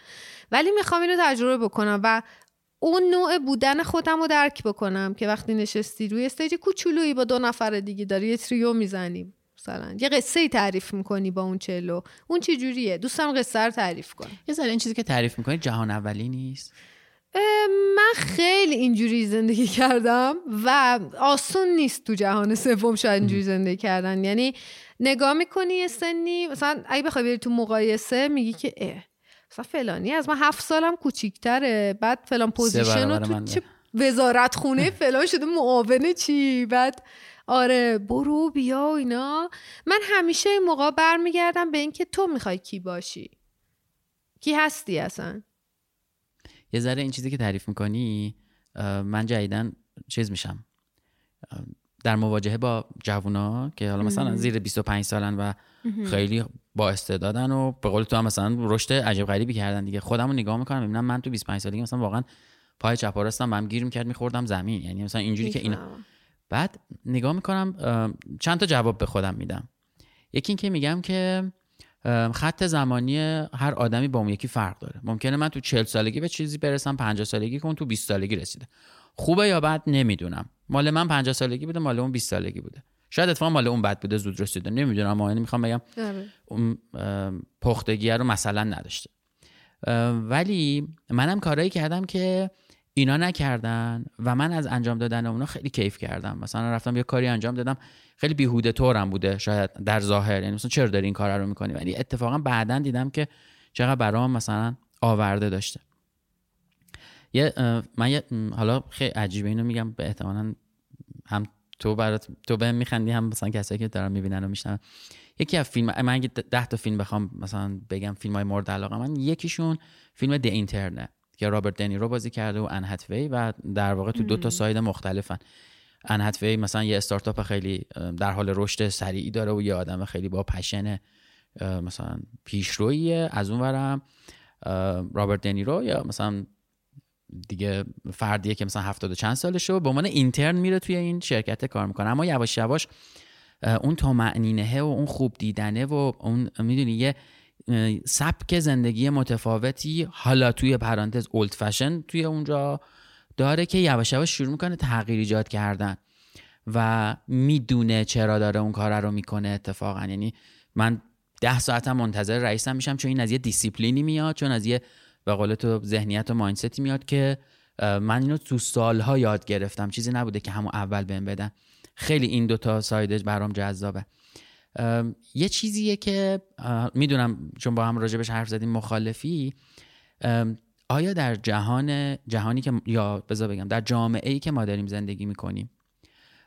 ولی می‌خوام اینو تجربه بکنم و اون نوع بودن خودم رو درک بکنم که وقتی نشستی روی استیج کوچولویی با دو نفر دیگه داری یه تریو می‌زنی. مثلا. یه قصه ای تعریف می‌کنی با اون چلو. اون چه جوریه؟ دوستم قصه رو تعریف کن. یه ذره این چیزی که تعریف می‌کنی جهان اولی نیست؟ من خیلی اینجوری زندگی کردم و آسون نیست تو جهان سوم شاید اینجوری زندگی کردن. یعنی نگاه می‌کنی یه سنی مثلا اگه بخوای بری تو مقایسه میگی که اه مثلا فلانی از من هفت سالم کوچیکتره. بعد فلان position رو تو چه وزارت خونه فلان شده معاون چی؟ بعد آره برو بیا و اینا. من همیشه این موقع برمیگردم به اینکه تو می‌خوای کی باشی؟ کی هستی اصلا؟ یه ذره این چیزی که تعریف می‌کنی من جدیدن چیز میشم. در مواجهه با جوونا که حالا مثلا زیر 25 سالن و خیلی با استعدادن و به قول تو هم مثلا رشد عجیب غریبی کردن دیگه. خودم رو نگاه می‌کنم می‌بینم من تو 25 سالگی مثلا واقعا پای چپ راستم بهم گیر می‌کرد میخوردم زمین. یعنی مثلا اینجوری که اینا. بعد نگاه می‌کنم چند تا جواب به خودم میدم. یکی این که میگم که خط زمانی هر آدمی با اون یکی فرق داره. ممکنه من تو 40 سالگی به چیزی برسم 50 سالگی که اون تو 20 سالگی رسیده. خوبه یا بد نمی‌دونم. مال من 50 سالگی بوده مال اون 20 سالگی بوده. شاید اتفاقا مال اون بد بوده زود رسیده. نمی‌دونم اما یعنی می‌خوام بگم آره. اون ام، پختگیه رو مثلا نداشته. ولی منم کارایی کردم که اینا نکردن و من از انجام دادن اونا خیلی کیف کردم. مثلا رفتم یه کاری انجام دادم. خیلی بیهوده طورم بوده شاید در ظاهر. یعنی مثلا چرا داری این کار رو می‌کنی؟ ولی اتفاقا بعدا دیدم که چقدر برام مثلا آورده داشته. یه من یه حالا خیلی عجیبه اینو میگم. به احتمالا هم تو برات تو به میخندی هم مثلا کسایی که دارن می‌بینن و میشنن یکی از فیلم من اگه ده تا فیلم بخوام مثلا بگم فیلم های مورد علاقه من یکیشون فیلم The Intern ه که رابرت دنیرو بازی کرده و ان هتوی و در واقع تو دو تا side مختلفن. ان هتوی مثلا یه استارتاپ خیلی در حال رشد سریعی داره و یه آدم خیلی با passion مثلا پیشرویه از اون ورم رابرت دنیرو یا مثلا دیگه فردیه که مثلا هفتاد و چند سالشه به عنوان اینترن میره توی این شرکت کار می‌کنه. اما یواش یواش اون تا معنینه و اون خوب دیدنه و اون می‌دونی یه سبک زندگی متفاوتی حالا توی پرانتز اولد فشن توی اونجا داره که یواش یواش شروع می‌کنه تغییر ایجاد کردن و می‌دونه چرا داره اون کار رو می‌کنه اتفاقا. یعنی من ده ساعتم منتظر رئیسم میشم چون این از یه دیسیپلینی میاد چون از یه به قول تو ذهنیت و مایندستی میاد که من اینو تو سالها یاد گرفتم. چیزی نبوده که همون اول بهم بدن. خیلی این دوتا سایدش برام جذابه. یه چیزیه که می‌دونم چون با هم راجبش حرف زدیم مخالفی. آیا در جهان جهانی که یا بذار بگم در جامعه ای که ما داریم زندگی می‌کنیم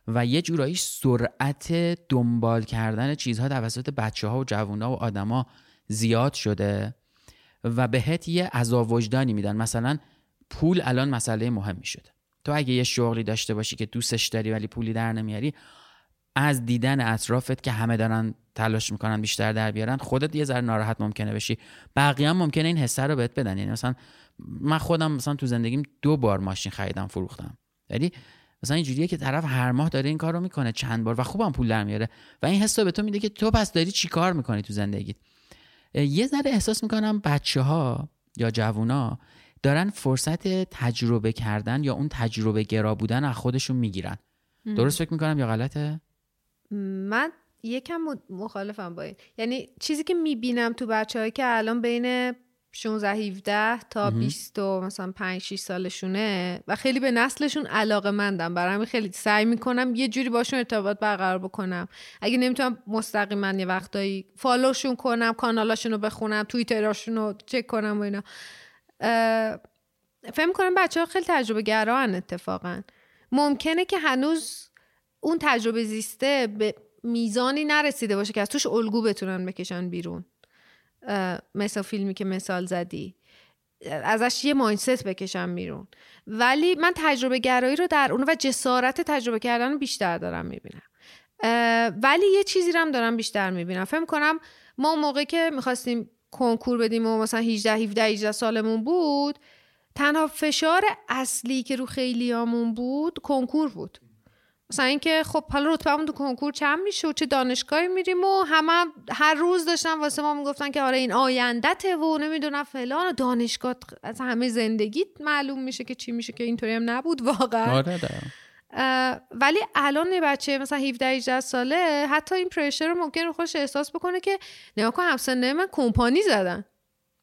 و یه جورایی سرعت دنبال کردن چیزها توسط بچه ها و جوان ها و آدما زیاد شده و بهت یه عذاب وجدانی میدن. مثلا پول الان مسئله مهمی شده. تو اگه یه شغلی داشته باشی که دوستش داری ولی پولی در نمیاری از دیدن اطرافت که همه دارن تلاش می‌کنن بیشتر در بیارن خودت یه ذره ناراحت ممکنه بشی. بقیه هم ممکنه این حسه رو بهت بدن. یعنی مثلا من خودم مثلا تو زندگیم دو بار ماشین خریدم فروختم. یعنی مثلا اینجوریه که طرف هر ماه داره این کار رو می‌کنه چند بار و خوبم پول در میاره و این حس رو به تو میده که تو پس داری چی کار می‌کنی تو زندگیت. یه ذره احساس می‌کنم بچه ها یا جوونا دارن فرصت تجربه کردن یا اون تجربه گرا بودن از خودشون می‌گیرن. درست فکر می‌کنم یا غلطه؟ من یکم مخالفم با این. یعنی چیزی که می‌بینم تو بچه که الان بین 16 17 تا 20 و مثلا 5 6 سالشونه و خیلی به نسلشون علاقه مندم برای همین خیلی سعی می‌کنم یه جوری باشون ارتباط برقرار بکنم. اگه نمی‌تونم مستقیما یه وقتایی فالوشون کنم کانالاشون رو بخونم توییتراشون رو چک کنم و اینا. فهم کنم بچه ها خیلی تجربه گران اتفاقا. ممکنه که هنوز اون تجربه زیسته به میزانی نرسیده باشه که از توش الگو بتونن بکشن بیرون. مثل فیلمی که مثال زدی. ازش یه مایندست بکشم بیرون. ولی من تجربه گرایی رو در اون و جسارت تجربه کردن بیشتر دارم می‌بینم. ولی یه چیزی رو هم دارم بیشتر می‌بینم. فکر کنم ما موقعی که می‌خواستیم کنکور بدیم و مثلا 18 17 18 سالمون بود تنها فشار اصلی که رو خیلیامون بود کنکور بود. مثلا اینکه خب حالا رتبهمون تو کنکور چند میشه و چه دانشگاهی میریم و همه هر روز داشتن واسه ما می‌گفتن که آره این آیندته و نمی‌دونم فلان و دانشگاه از همه زندگیت معلوم میشه که چی میشه که اینطوری هم نبود واقعا. آره ولی الان یه بچه مثلا 17 18 ساله حتی این پرشر رو ممکن رو خودش احساس بکنه که نگاه کن همسنه من کمپانی زدن.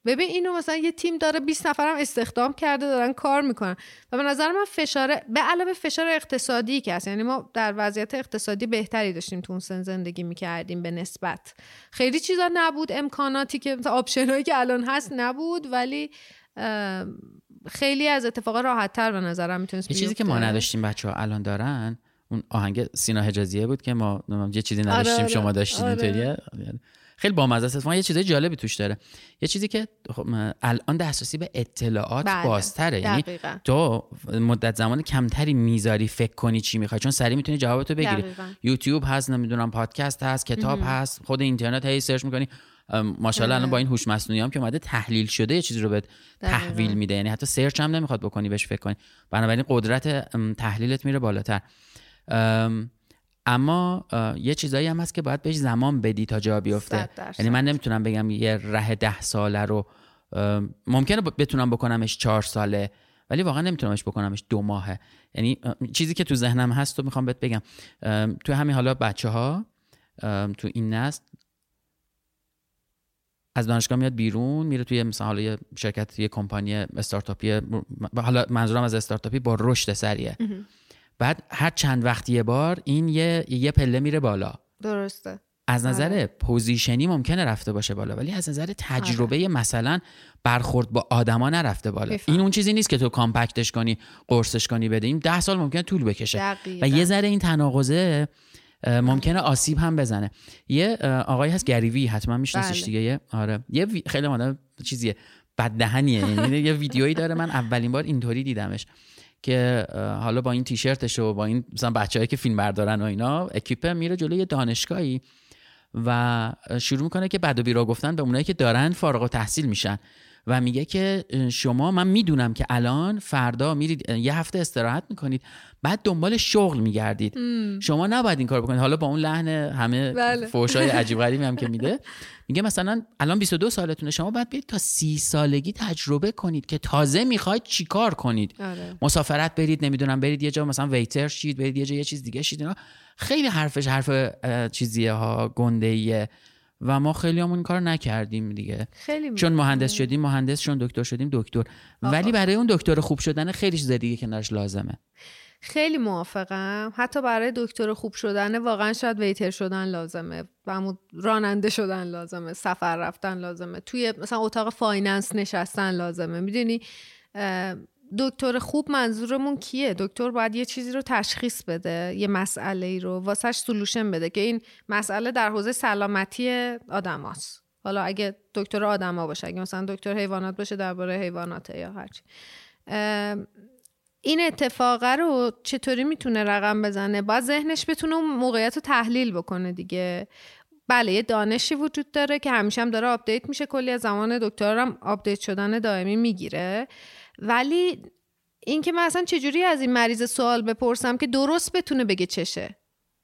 ببین اینو مثلا یه تیم داره 20 نفرم استخدام کرده دارن کار می‌کنن. و به نظر من فشار به علاوه فشار اقتصادی که هست یعنی ما در وضعیت اقتصادی بهتری داشتیم تو اون سن زندگی می‌کردیم به نسبت. خیلی چیزا نبود امکاناتی که مثلا آپشنایی که الان هست نبود ولی خیلی از اتفاقا راحت تر به نظرم می‌تونست چیزی که ما نداشتیم بچه ها الان دارن اون آهنگ سینا حجازیه بود که ما یه چیزی نداشتیم آره شما داشتید آره. خیلی بامزه است. یه چیزای جالبی توش داره. یه چیزی که خب الان دسترسی به اطلاعات بله. بازتره. یعنی تو مدت زمان کمتری می‌ذاری فکر کنی چی می‌خوای چون سری می‌تونی جوابتو بگیری. یوتیوب هست نمی‌دونم پادکست هست کتاب هست خود اینترنت هی سرچ می‌کنی. ماشاءالله الان با این هوش مصنوعی هم که اومده تحلیل شده یه چیزی رو به تحویل میده. یعنی حتی سرچ هم نمی‌خواد بکنی بهش فکر کنی. بنابراین قدرت تحلیلت میره بالاتر. اما یه چیزایی هم هست که باید بهش زمان بدی تا جا بیفته. یعنی من نمی‌تونم بگم یه ره ده ساله رو ممکنه بتونم بکنمش چهار ساله ولی واقعا نمیتونمش بکنمش دو ماهه. یعنی چیزی که تو ذهنم هست و می‌خوام بهت بگم تو همین حالا بچه ها تو این نسل از دانشگاه میاد بیرون میره توی مثلا حالا یه شرکت یه کمپانی استارتاپی حالا منظورم از استارتاپی با رشد سریعه بعد هر چند وقت یه بار این یه یه پله میره بالا. درسته. از نظر آره. position ی ممکنه رفته باشه بالا ولی از نظر تجربه مثلا برخورد با آدما نرفته بالا. میفهم. این اون چیزی نیست که تو compact ش کنی قرصش کنی بده این ده سال ممکنه طول بکشه. دقیقاً. و یه ذره این تناقضه ممکنه آسیب هم بزنه. یه اه، آقایی هست گریوی حتما میشناسیش بله. دیگه. یه آره. یه خیلی آدم چیزیه بددهنیه. یعنی یه ویدیویی داره. من اولین بار اینطوری دیدمش. که حالا با این تیشرتش و با این مثلا بچه‌هایی که فیلم بردارن و اینا اکیپ میره جلوی دانشگاهی و شروع می‌کنه که بد و بیرا گفتن به اونایی که دارن فارغ و تحصیل میشن. و میگه که شما من می‌دونم که الان فردا میرید یه هفته استراحت می‌کنید بعد دنبال شغل میگردید. شما نباید این کار بکنید. حالا با اون لحن همه بله. فوشای عجیب غریبی هم که میده میگه مثلا الان 22 سالتونه شما باید برید تا سی سالگی تجربه کنید که تازه می‌خواید چیکار کنید. آره. مسافرت برید نمی‌دونم برید یه جا مثلا ویتر شید برید یه جا یه چیز دیگه شید اینا. خیلی حرفش حرف چیزیه ها گنده ایه و ما خیلی همون این کار نکردیم دیگه. خیلی چون مهندس شدیم مهندس چون دکتر شدیم دکتر. ولی برای اون دکتر خوب شدن خیلی چیز دیگه کنارش لازمه. خیلی موافقم. حتی برای دکتر خوب شدن واقعا شاید waiter شدن لازمه. و راننده شدن لازمه. سفر رفتن لازمه. توی مثلا اتاق finance نشستن لازمه. می‌دونی؟ دکتر خوب منظورمون کیه؟ دکتر باید یه چیزی رو تشخیص بده یه مسئله ای رو واسش solution بده که این مسئله در حوزه سلامتی آدماست. حالا اگه دکتر آدما باشه اگه مثلا دکتر حیوانات باشه درباره حیواناته یا هرچی این اتفاقه رو چطوری می‌تونه رقم بزنه؟ باید ذهنش بتونه اون موقعیت رو تحلیل بکنه دیگه. بله یه دانشی وجود داره که همیشه هم داره update میشه. کلی از زمان دکتر هم update شدن دائمی می‌گیره. ولی اینکه من اصلا چجوری از این مریض سوال بپرسم که درست بتونه بگه چشه؟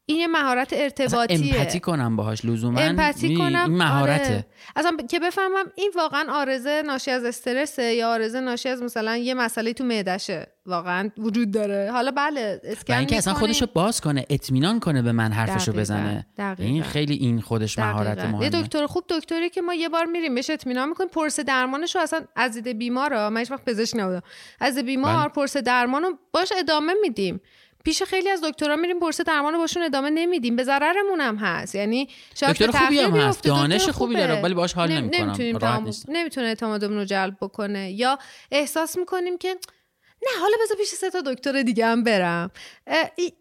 این یه مهارت ارتباطیه امپاتی کنم باهاش لزوما امپاتی می- کنم این مهارته آره. اصلا ب- که بفهمم این واقعا آرزه ناشی از استرسه یا آرزه ناشی از مثلا یه مسئله تو معدشه واقعا وجود داره حالا بله اسکن اینکه اصلا می‌کنیم. خودشو باز کنه اطمینان کنه به من حرفشو دقیقاً، بزنه دقیقاً. این خیلی این خودش مهارت. مهمه یه دکتر خوب دکتری که ما یه بار میریم بهش اطمینان می‌کنیم پرس درمانش رو اصلا از دید بیمار من هیچ وقت پزشک نبودم از بیمار بله. پرس درمان رو باش ادامه میدیم پیش خیلی از دکترها میریم پرس درمان باشون ادامه نمیدیم به ضررمون هم هست یعنی شاید دکتر خوبی هم هست. دانش خوبی. داره، ولی باهاش حال نمی- نمی‌کنم. نمی‌تونیم. نمی‌تونه اعتمادمون رو جلب بکنه یا احساس می‌کنیم که نه حالا بذار پیش سه تا دکتر دیگه هم برم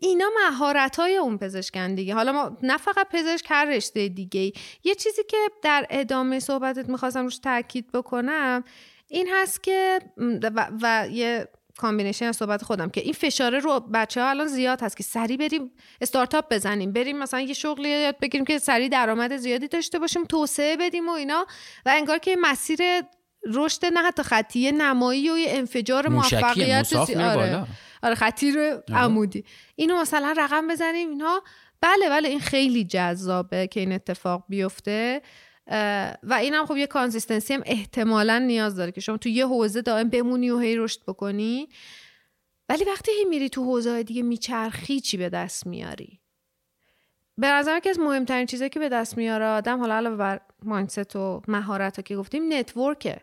اینا مهارت های اون پزشکن دیگه حالا ما نه فقط پزشک هر رشته دیگه ای. یه چیزی که در ادامه صحبتت می‌خواستم روش تاکید بکنم این هست که و, و یه combination از صحبت خودم که این فشاره رو بچه ها الان زیاد هست که سریع بریم استارتاپ بزنیم بریم مثلا یه شغلی یاد بگیریم که سریع درآمد زیادی داشته باشیم توسعه بدیم و اینا و انگار که مسیر رشد نه حتی خطی نمایی و یه انفجار موفقیت آره. آره خطی رو عمودی. اینو مثلا رقم بزنیم اینها بله بله این خیلی جذابه که این اتفاق بیفته. و این هم خب یه consistency هم احتمالا نیاز داره که شما تو یه حوزه دائم بمونی و هی رشد بکنی. ولی وقتی هی میری تو حوزه دیگه میچرخی چی به دست میاری؟ به نظرم که از مهمترین چیزایی که به دست میاره آدم حالا علاوه بر mindset و مهارت ها که گفتیم network ه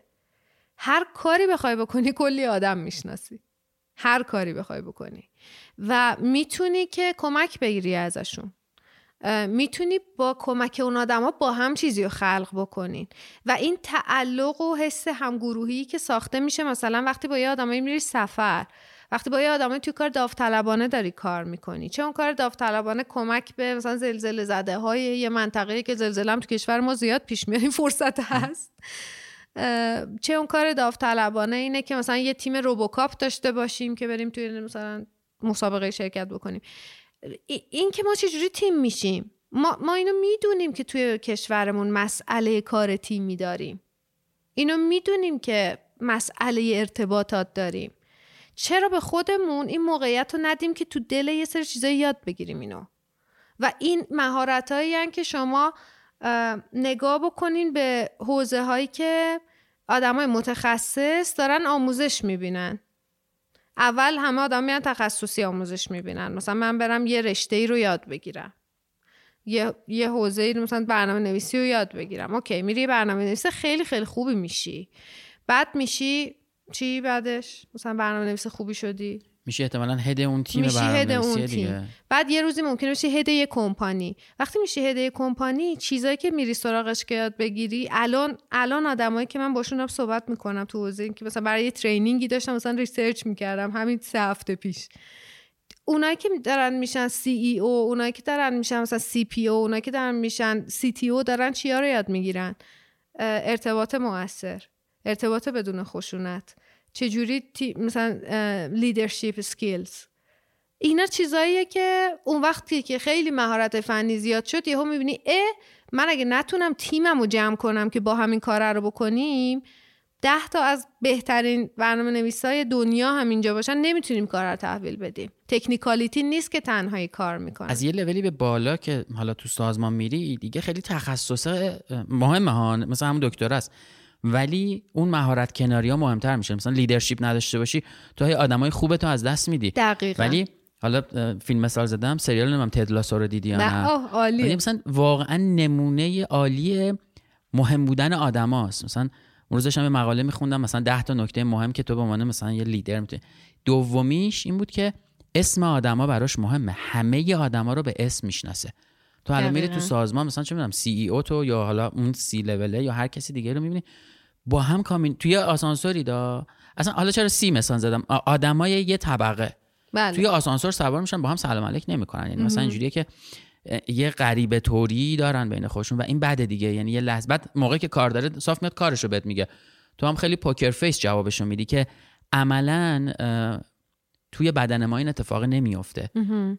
هر کاری بخوای بکنی کلی آدم می‌شناسی. هر کاری بخوای بکنی. و می‌تونی که کمک بگیری ازشون. می‌تونی با کمک اون آدما با هم چیزی رو خلق بکنین. و این تعلق و حس همگروهی که ساخته میشه مثلا وقتی با یه آدمایی میری سفر وقتی با یه آدمایی توی کار داوطلبانه داری کار می‌کنی. چه اون کار داوطلبانه کمک به مثلا زلزله زده های یه منطقه که زلزله هم تو کشور ما زیاد پیش میاد این فرصت هست. چه اون کار داوطلبانه اینه که مثلا یه تیم روبوکاپ داشته باشیم که بریم توی مثلا مسابقه شرکت بکنیم. این که ما چجوری تیم میشیم؟ ما, ما اینو می‌دونیم که توی کشورمون مسئله کار تیمی داریم. اینو می‌دونیم که مسئله ارتباطات داریم. چرا به خودمون این موقعیت رو ندیم که تو دل یه سری چیزایی یاد بگیریم اینو؟ و این مهارت که شما اه، نگاه بکنین به حوزه هایی که آدم های متخصص دارن آموزش می‌بینن. اول همه آدم میان تخصصی آموزش می‌بینن. مثلا من برم یه رشته ای رو یاد بگیرم. یه یه حوزه مثلا برنامه نویسی رو یاد بگیرم. okay میری برنامه نویسی خیلی خیلی خوبی میشی. بعد میشی چی بعدش؟ مثلا برنامه نویس خوبی شدی؟ میشه احتمالا head اون تیم میشی head اون تیم. بعد یه روزی ممکنه بشی head یه کمپانی. وقتی میشی head یه کمپانی چیزایی که میری سراغش که یاد بگیری الان الان آدمایی که من باشون صحبت می‌کنم تو حوزه که مثلا برای یه training ی داشتم مثلا research می‌کردم همین سه هفته پیش. اونایی که دارن میشن CEO اونایی که دارن میشن مثلا CPO اونایی که دارن میشن CTO دارن چیا رو یاد می‌گیرن؟ ارتباط مؤثر ارتباط بدون خشونت. چجوری تی... مثلا leadership skills اینا چیزاییه که اون وقتی که خیلی مهارت فنی زیاد شد یهو می‌بینی اه من اگه نتونم تیمم رو جمع کنم که با همین کار رو بکنیم ده تا از بهترین برنامه نویسای دنیا هم اینجا باشن نمی‌تونیم کار رو تحویل بدیم. technicality نیست که تنهایی کار می‌کنه از یه لولی به بالا که حالا تو سازمان میری دیگه خیلی تخصص مهمه ها. مثلا همون دکتر است. ولی اون مهارت کناری ها مهمتر میشه. مثلا لیدرشپ نداشته باشی تو های آدمای خوب تو از دست میدی. دقیقا. ولی حالا فیلم مثال زدم سریال نمیم تدلاسو رو دیدی یا نه. ولی مثلا واقعا نمونه عالی مهم بودن آدماست. مثلا اون روز داشتم یه مقاله میخوندم مثلا 10 تا نکته مهم که تو به عنوان مثلا یه لیدر می‌تونی. دومیش این بود که اسم آدما براش مهمه. همه آدما رو به اسم می‌شناسه. تو الان میری تو. سازمان مثلا چه می‌دونم سی ای او تو یا حالا اون سی لوله یا هر کسی دیگه رو می‌بینی. با هم کامین توی آسانسوری دا؟ اصلا حالا چرا سی مثلا زدم؟ آدمای یه طبقه. بله. توی آسانسور سوار میشن با هم سلام علیک نمی‌کنن. یعنی مثلا اینجوریه که یه غریبه توری دارن بین خودشون و این بده دیگه. یعنی یه لحظه بعد موقعی که کار داره صاف میاد کارشو بهت میگه. تو هم خیلی poker face جوابشو میدی که عملا توی بدن ما این اتفاق نمیفته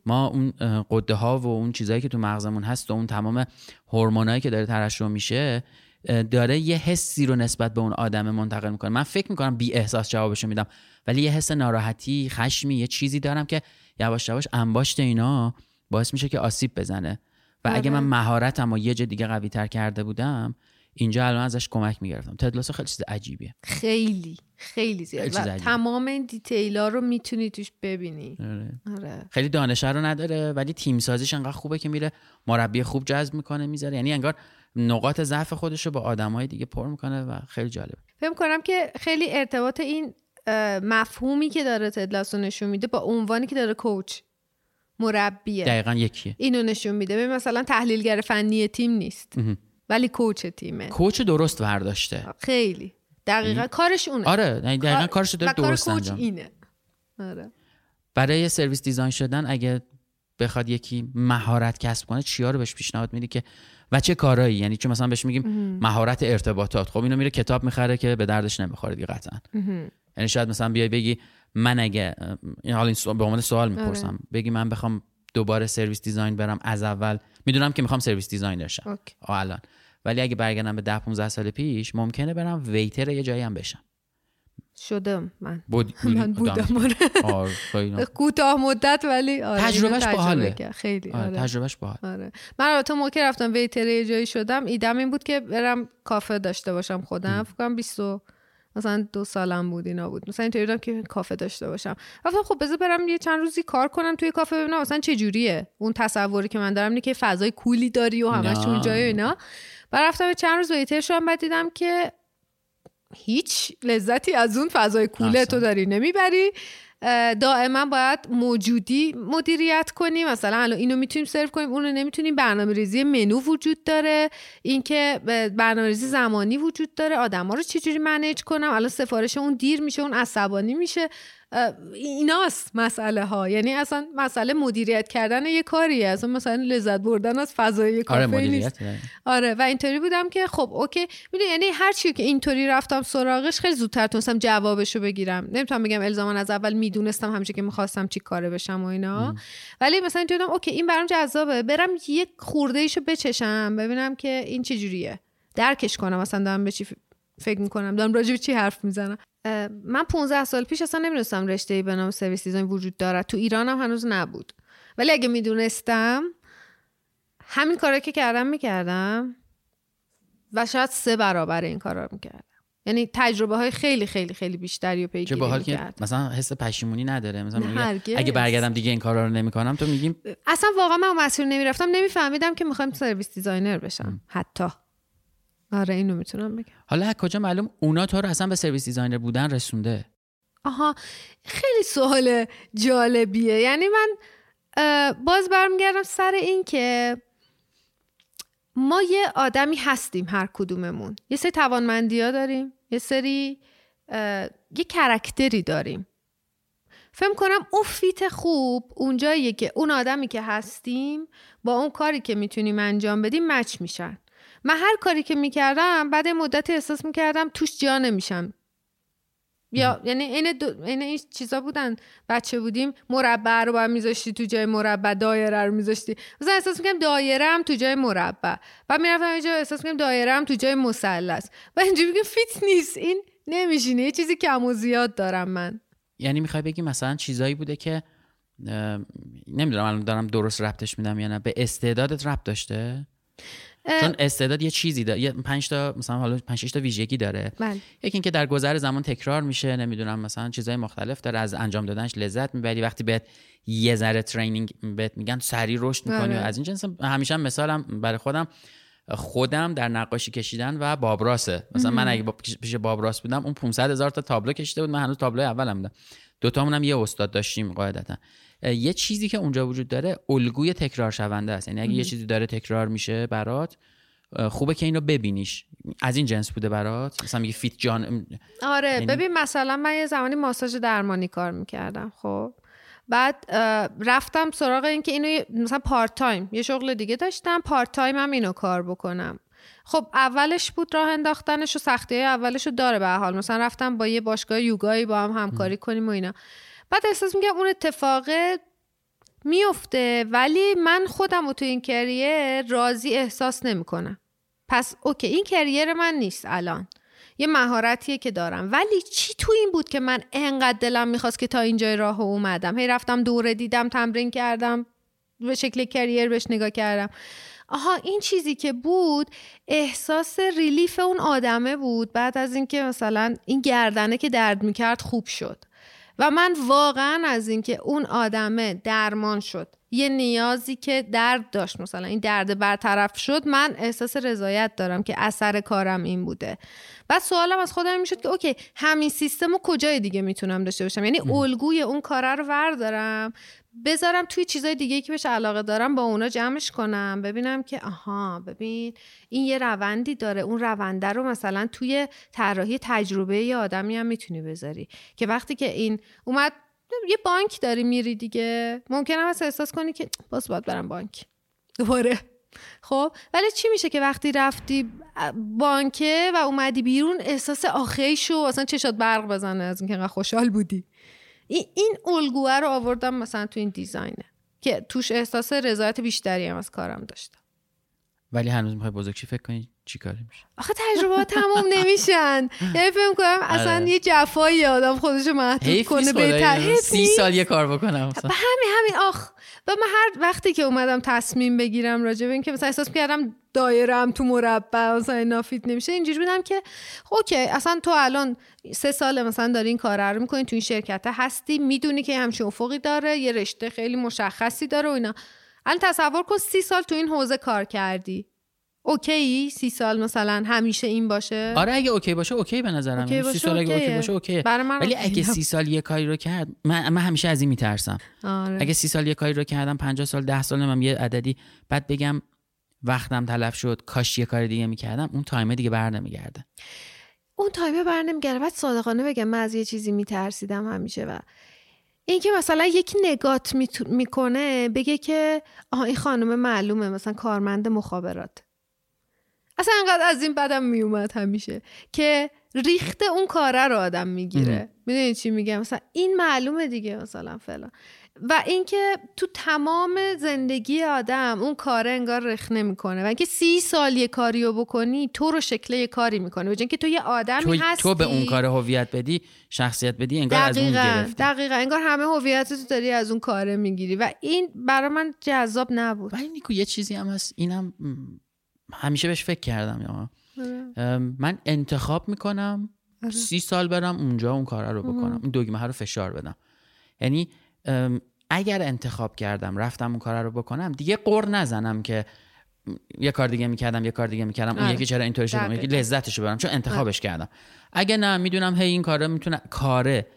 ما اون غده ها و اون چیزهایی که تو مغزمون هست و اون تمام هورمونایی که داره ترشح میشه داره یه حسی رو نسبت به اون آدم منتقل می‌کنه. من فکر می‌کنم بی احساس جوابشو میدم. ولی یه حس ناراحتی خشمی یه چیزی دارم که یواش یواش انباشت اینا باعث میشه که آسیب بزنه. و اگه من مهارتم و یه جا دیگه قوی تر کرده بودم اینجا الان ازش کمک می‌گرفتم. تدلاسو خیلی چیز عجیبیه. خیلی خیلی زیاد. و. تمام این دیتیلا رو می‌تونی توش ببینی. آره. آره. خیلی دانشه رو نداره ولی تیم سازیش انقدر خوبه که میره مربی خوب جذب می‌کنه می‌ذاره. یعنی انگار نقاط ضعف خودش رو با آدمای دیگه پر می‌کنه و خیلی جالبه. فکر کنم که خیلی ارتباط این مفهومی که داره تدلاسو نشون میده با عنوانی که داره کوچ مربیه. دقیقا یکیه. اینو نشون میده. مثلا تحلیلگر فنی تیم نیست. ولی کوچ تیمه. کوچ درست برداشته خیلی. دقیقا کارش اونه. آره یعنی دقیقا کار- کارش داره کار درست کوچ انجام اینه. آره. برای سرویس دیزاین شدن اگه بخواد یکی مهارت کسب کنه چیا رو بهش پیشنهاد میدی که و چه کارایی؟ یعنی چون مثلا بهش میگیم مهارت ارتباطات. خب اینو میره کتاب می‌خره که به دردش نمی‌خوره دیگه قطعا. یعنی شاید مثلا بیای بگی من اگه این حال این سوال به عنوان سوال می‌پرسم. بگی من بخوام دوباره service design برم از اول. می‌دونم که می‌خوام service designer شم الان. ولی اگه برگردم به 10 15 سال پیش ممکنه برم waiter یه جایی هم بشم. شدم من. بود من بودم. آره. خیلی. کوتاه مدت ولی آره تجربهش تجربه باحاله. خیلی آره، آره. تجربهش باحال آره. من البته موقع رفتم waiter یه جایی شدم ایده‌م این بود که برم کافه داشته باشم خودم. فکر کنم 20 و مثلا دو سالم بود اینا بود. مثلا اینطوری بودم که کافه داشته باشم. گفتم خب بذار برم یه چند روزی کار کنم توی کافه ببینم مثلا چه جوریه. اون تصوری که من دارم اینه که فضای کولی داری و همش نه. اونجای و رفتم چند روز ویتر شدم بعد دیدم که هیچ لذتی از اون فضای کوله. تو داری نمی‌بری. دائما باید موجودی مدیریت کنیم مثلا الان اینو می‌تونیم سرو کنیم اونو نمی‌تونیم. برنامه ریزی منو وجود داره. اینکه برنامه ریزی زمانی وجود داره. آدما رو چجوری منیج کنم؟ الان سفارش اون دیر میشه اون عصبانی میشه. ایناست مسئله ها یعنی اصلا مسئله مدیریت کردن یه کاریه. اصلا مثلا لذت بردن از فضای کافه آره نیست. داره. آره و اینطوری بودم که خب اوکی. می‌دونی یعنی هر چی که اینطوری رفتم سراغش خیلی زودتر تونستم جوابشو بگیرم. نمی‌تونم بگم الزاما از اول می‌دونستم همیشه که می‌خواستم چی کاره بشم و اینا. ولی مثلا اینطوری بودم اوکی این برام جذابه. برم یک خورده ایشو بچشم ببینم که این چه جوریه درکش کنم مثلا دارم به چی فکر می‌کنم. دارم راجع به چی حرف می‌زنم. من 15 سال پیش اصلا نمی‌دونستم رشته ای به نام سرویس دیزاین وجود دارد. تو ایران هم هنوز نبود. ولی اگه می‌دونستم همین کارا که کردم می‌کردم و شاید سه برابر این کارا رو می‌کردم. یعنی تجربه های خیلی خیلی خیلی بیشتری چه پیگیری باحال که مثلا حس پشیمونی نداره. مثلا میگه. اگه برگردم دیگه این کارا رو نمی‌کنم تو میگیم اصلا واقعا من مسیر نمی‌رفتم. نمیفهمیدم که می‌خوایم service designer بشم. حتی. آره اینو می‌تونم بگم. حالا از کجا معلوم؟ اونا تو رو اصلا به service designer بودن رسونده. آها خیلی سوال جالبیه. یعنی من باز برمیگردم سر این که ما یه آدمی هستیم هر کدوممون. یه سری توانمندی ها داریم یه سری یه کرکتری داریم. فکر کنم اون فیت خوب اونجاییه که اون آدمی که هستیم با اون کاری که می‌تونیم انجام بدیم مچ میشن. من هر کاری که می‌کردم بعد یه مدتی احساس می‌کردم توش جا نمیشم. یا یعنی این دو... این این چیزا بودن. بچه بودیم مربع رو باید میذاشتی تو جای مربع دایره رو میذاشتی. مثلا احساس می‌کنم دایره هم تو جای مربع. بعد می‌رفتم اینجا احساس می‌کنم دایره هم تو جای مثلث. و اینجوری میگم فیت نیست. این نمیشینه. یه چیزی کم و زیاد دارم من. یعنی می‌خوای بگی مثلا چیزایی بوده که نمی‌دونم الان دارم درست ربطش میدم یا نه. به استعدادت ربط داشته؟ چون استعداد یه چیزی داره یه پنج تا مثلا حالا پنج شش تا ویژگی داره. بله. یکی اینکه در گذر زمان تکرار میشه نمی‌دونم مثلا چیزای مختلف داره از انجام دادنش لذت می‌بری. وقتی بهت یه ذره ترینینگ بهت میگن سریع رشد می‌کنی و آره. از این جنس همیشه هم مثالم برای خودم خودم در نقاشی کشیدن و باب راسه مثلا من اگه با- پیش باب راس بودم اون 500 هزار تا تابلو کشیده بود من هنوز تابلو اولم بودم. دوتامون هم یه استاد داشتیم قاعدتا. یه چیزی که اونجا وجود داره الگوی تکرار شونده است. یعنی اگه یه چیزی داره تکرار میشه برات خوبه که اینو ببینیش. از این جنس بوده برات؟ مثلا میگه فیت جان آره یعنی- ببین مثلا من یه زمانی ماساژ درمانی کار می‌کردم خب. بعد رفتم سراغ این که اینو مثلا part-time یه شغل دیگه داشتم part-time هم اینو کار بکنم. خب اولش بود راه انداختنش و سختی های اولش رو داره به حال. مثلا رفتم با یه باشگاه یوگایی با هم همکاری کنیم و اینا. بعد احساس میگم اون اتفاق میفته ولی من خودم رو تو این کریر راضی احساس نمی‌کنم. پس اوکی این کریر من نیست الان. یه مهارتیه که دارم. ولی چی تو این بود که من انقدر دلم می‌خواست که تا اینجای راه اومدم؟ هی رفتم دوره دیدم تمرین کردم به شکل کریر بهش نگاه کردم. آها این چیزی که بود احساس ریلیف اون آدمه بود. بعد از اینکه مثلا این گردنه که درد می‌کرد خوب شد. و من واقعا از اینکه اون آدمه درمان شد یه نیازی که درد داشت مثلا این درد برطرف شد من احساس رضایت دارم که اثر کارم این بوده. بعد سوالم از خودم این می‌شد که اوکی همین سیستم رو کجای دیگه می‌تونم داشته باشم؟ یعنی الگوی اون کاره رو وردارم؟ بذارم توی چیزای دیگه که بهش علاقه دارم با اونا جمعش کنم. ببینم که آها ببین این یه روندی داره. اون رونده رو مثلا توی طراحی تجربه یه آدمی هم می‌تونی بذاری. که وقتی که این اومد یه بانک داری میری دیگه. ممکنه هست احساس کنی که باز باید برم بانک. دوباره. خب؟ ولی چی میشه که وقتی رفتی بانکه و اومدی بیرون احساس آخی شو اصلا چشات برق بزنه از اینکه خوشحال بودی؟ این این الگوه رو آوردم مثلا تو این دیزاینه که توش احساس رضایت بیشتری هم از کارم داشتم. ولی هنوز می‌خوای بزرگشی فکر کنی؟ چی کاری میشه؟ آخه تجربه تمام نمیشن. یعنی فکر کنم اصلا آره. یه جفایی آدم خودش محدود کنه بهتر. سی. سال یه کار بکنم مثلا. به همین همین. آخ و من هر وقتی که اومدم تصمیم بگیرم راجع به این که مثلا احساس کردم دایرم تو مربع مثلا اینا فیت نمیشه. اینجوری بودم که okay اصلا تو الان سه سال مثلا داری این کار رو می‌کنی تو این شرکت هستی می‌دونی که همچین افقی داره یه رشته خیلی مشخصی داره و اینا. الان تصور کن سی سال تو این حوزه کار کردی. okay؟ سی سال مثلا همیشه این باشه؟ آره اگه okay باشه okay به نظرم. okay یعنی سی باشه، سال اگه okay. باشه okay ولی. اگه سی سال یه کاری رو کرد من, من همیشه از این میترسم. آره. اگه سی سال یه کاری رو کردم 50 سال ده سال نمیم یه عددی. بعد بگم وقتم تلف شد کاش یه کار دیگه می‌کردم. اون تایمه دیگه بر نمیگرده. اون تایمه بر نمیگره بعد صادقانه بگم من از یه چیزی میترسیدم همیشه و اینکه مثلا یکی نگات می‌کنه بگه که آها این خانم معلومه مثلا کارمند مخابرات. اصلا انقدر از این بدم میومد همیشه که ریخت اون کاره رو آدم می‌گیره. می‌دونی چی میگم؟ مثلا این معلومه دیگه مثلا فلان. و اینکه تو تمام زندگی آدم اون کاره انگار رخ نمی‌کنه. و اینکه سی سال یه کاری رو بکنی تو رو شکل یه کاری می‌کنه. و اینکه تو یه آدمی تو, هستی. تو به اون کار هویت بدی شخصیت بدی انگار از اون دقیقا گرفتی. دقیقا. انگار همه هویت تو داری از اون کاره می‌گیری. و این برای من جذاب نبود. ولی نیکو یه چیزی هم هست. اینم همیشه بهش فکر کردم یا ام، من انتخاب می‌کنم سی سال برم اونجا اون کار رو بکنم. اون دگمه رو فشار بدم. یعنی اگر انتخاب کردم رفتم اون کار رو بکنم دیگه قر نزنم که یه کار دیگه می‌کردم یه کار دیگه می‌کردم اون آره. یکی چرا اینطوری شد یکی. لذتش رو برم چون انتخابش کردم. اگه نه می‌دونم هی این کاره می‌تونه کاره.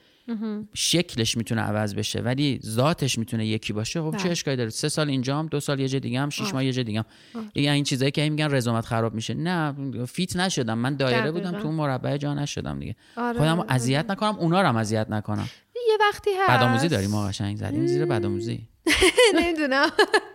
شکلش می‌تونه عوض بشه ولی ذاتش می‌تونه یکی باشه. خب چه بله. اشکالی داره؟ سه سال اینجام دو سال یه جای دیگه هم شش ماه یه جای دیگه هم. یعنی این چیزایی که میگن رزومت خراب میشه. نه فیت نشدم. من دایره بودم. تو اون مربع جا نشدم دیگه. آره، خودم آره. اذیت نکنم اونا رو هم اذیت نکنم. یه وقتی هست. بدآموزی داریم ما قشنگ. زدیم زیر بدآموزی. نمی‌دونم.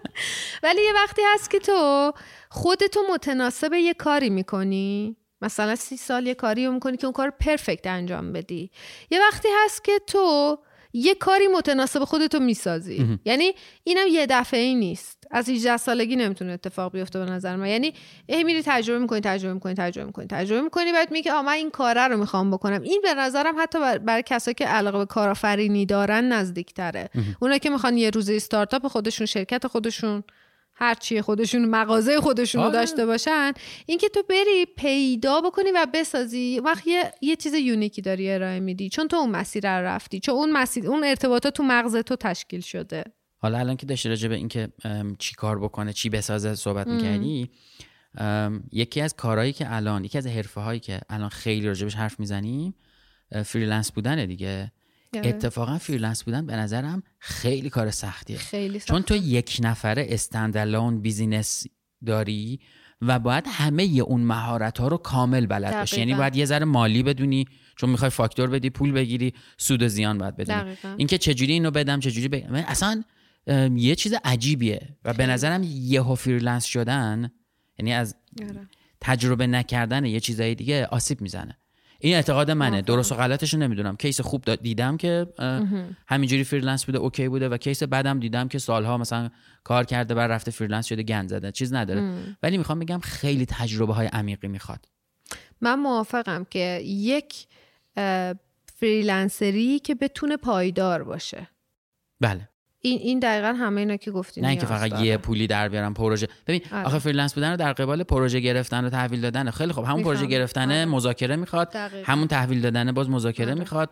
ولی یه وقتی هست که تو خودتو متناسب یه کاری می‌کنی. مثلا سی سال یه کاری رو می‌کنی که اون کار پرفکت انجام بدی. یه وقتی هست که تو یه کاری متناسب خودتو می‌سازی. یعنی اینم یه دفعه ای نیست. از 18 سالگی نمی‌تونه اتفاق بیفته به نظر من. یعنی هی میری تجربه می‌کنی تجربه می‌کنی تجربه می‌کنی تجربه می‌کنی بعد میگی آ من این کاره رو می‌خوام بکنم. این به نظرم حتی بر- برای کسایی که علاقه به کارآفرینی دارن نزدیکتره. اونا که می‌خوان یه روزه استارتاپ خودشون شرکت خودشون هر چیه خودشون مغازه خودشون رو آره. داشته باشن اینکه تو بری پیدا بکنی و بسازی وقت یه, یه چیز یونیکی داری ارائه میدی چون تو اون مسیر رو رفتی چون اون مسیر اون ارتباطات تو مغز تو تشکیل شده حالا الان که داشتی راجع به اینکه چی کار بکنه چی بسازه صحبت می‌کردی یکی از کارهایی که الان یکی از حرفه هایی که الان خیلی راجبش حرف می‌زنیم freelance بودنه دیگه. اتفاقا freelance بودن به نظرم خیلی کار سختیه. خیلی چون تو یک نفره standalone business داری و باید همه اون مهارت ها رو کامل بلد باشی. یعنی باید یه ذره مالی بدونی چون می‌خوای فاکتور بدی پول بگیری سود و زیان باید بدونی. اینکه چجوری اینو بدم چجوری بگم اصلا یه چیز عجیبیه و به نظرم یهو freelance شدن یعنی از آره. تجربه نکردن یه چیزای دیگه آسیب می‌زنه. این اعتقاد منه. درست و غلطش رو نمی‌دونم. case خوب دیدم که همینجوری freelance بوده okay بوده و case بدم دیدم که سالها مثلا کار کرده بر رفته freelance شده گند زده. چیز نداره. ولی می‌خوام بگم خیلی تجربه های عمیقی می‌خواد. من موافقم که یک freelancer ی که بتونه پایدار باشه. بله. این این دقیقا همه اینا که گفتی نه اینکه نیاز فقط. یه پولی در بیارم پروژه ببین آره. آخه freelance بودن رو در قبال پروژه گرفتن و تحویل دادن خیلی خب همون پروژه. گرفتنه آره. مذاکره می‌خواد دقیقاً. همون تحویل دادن باز مذاکره آره. می‌خواد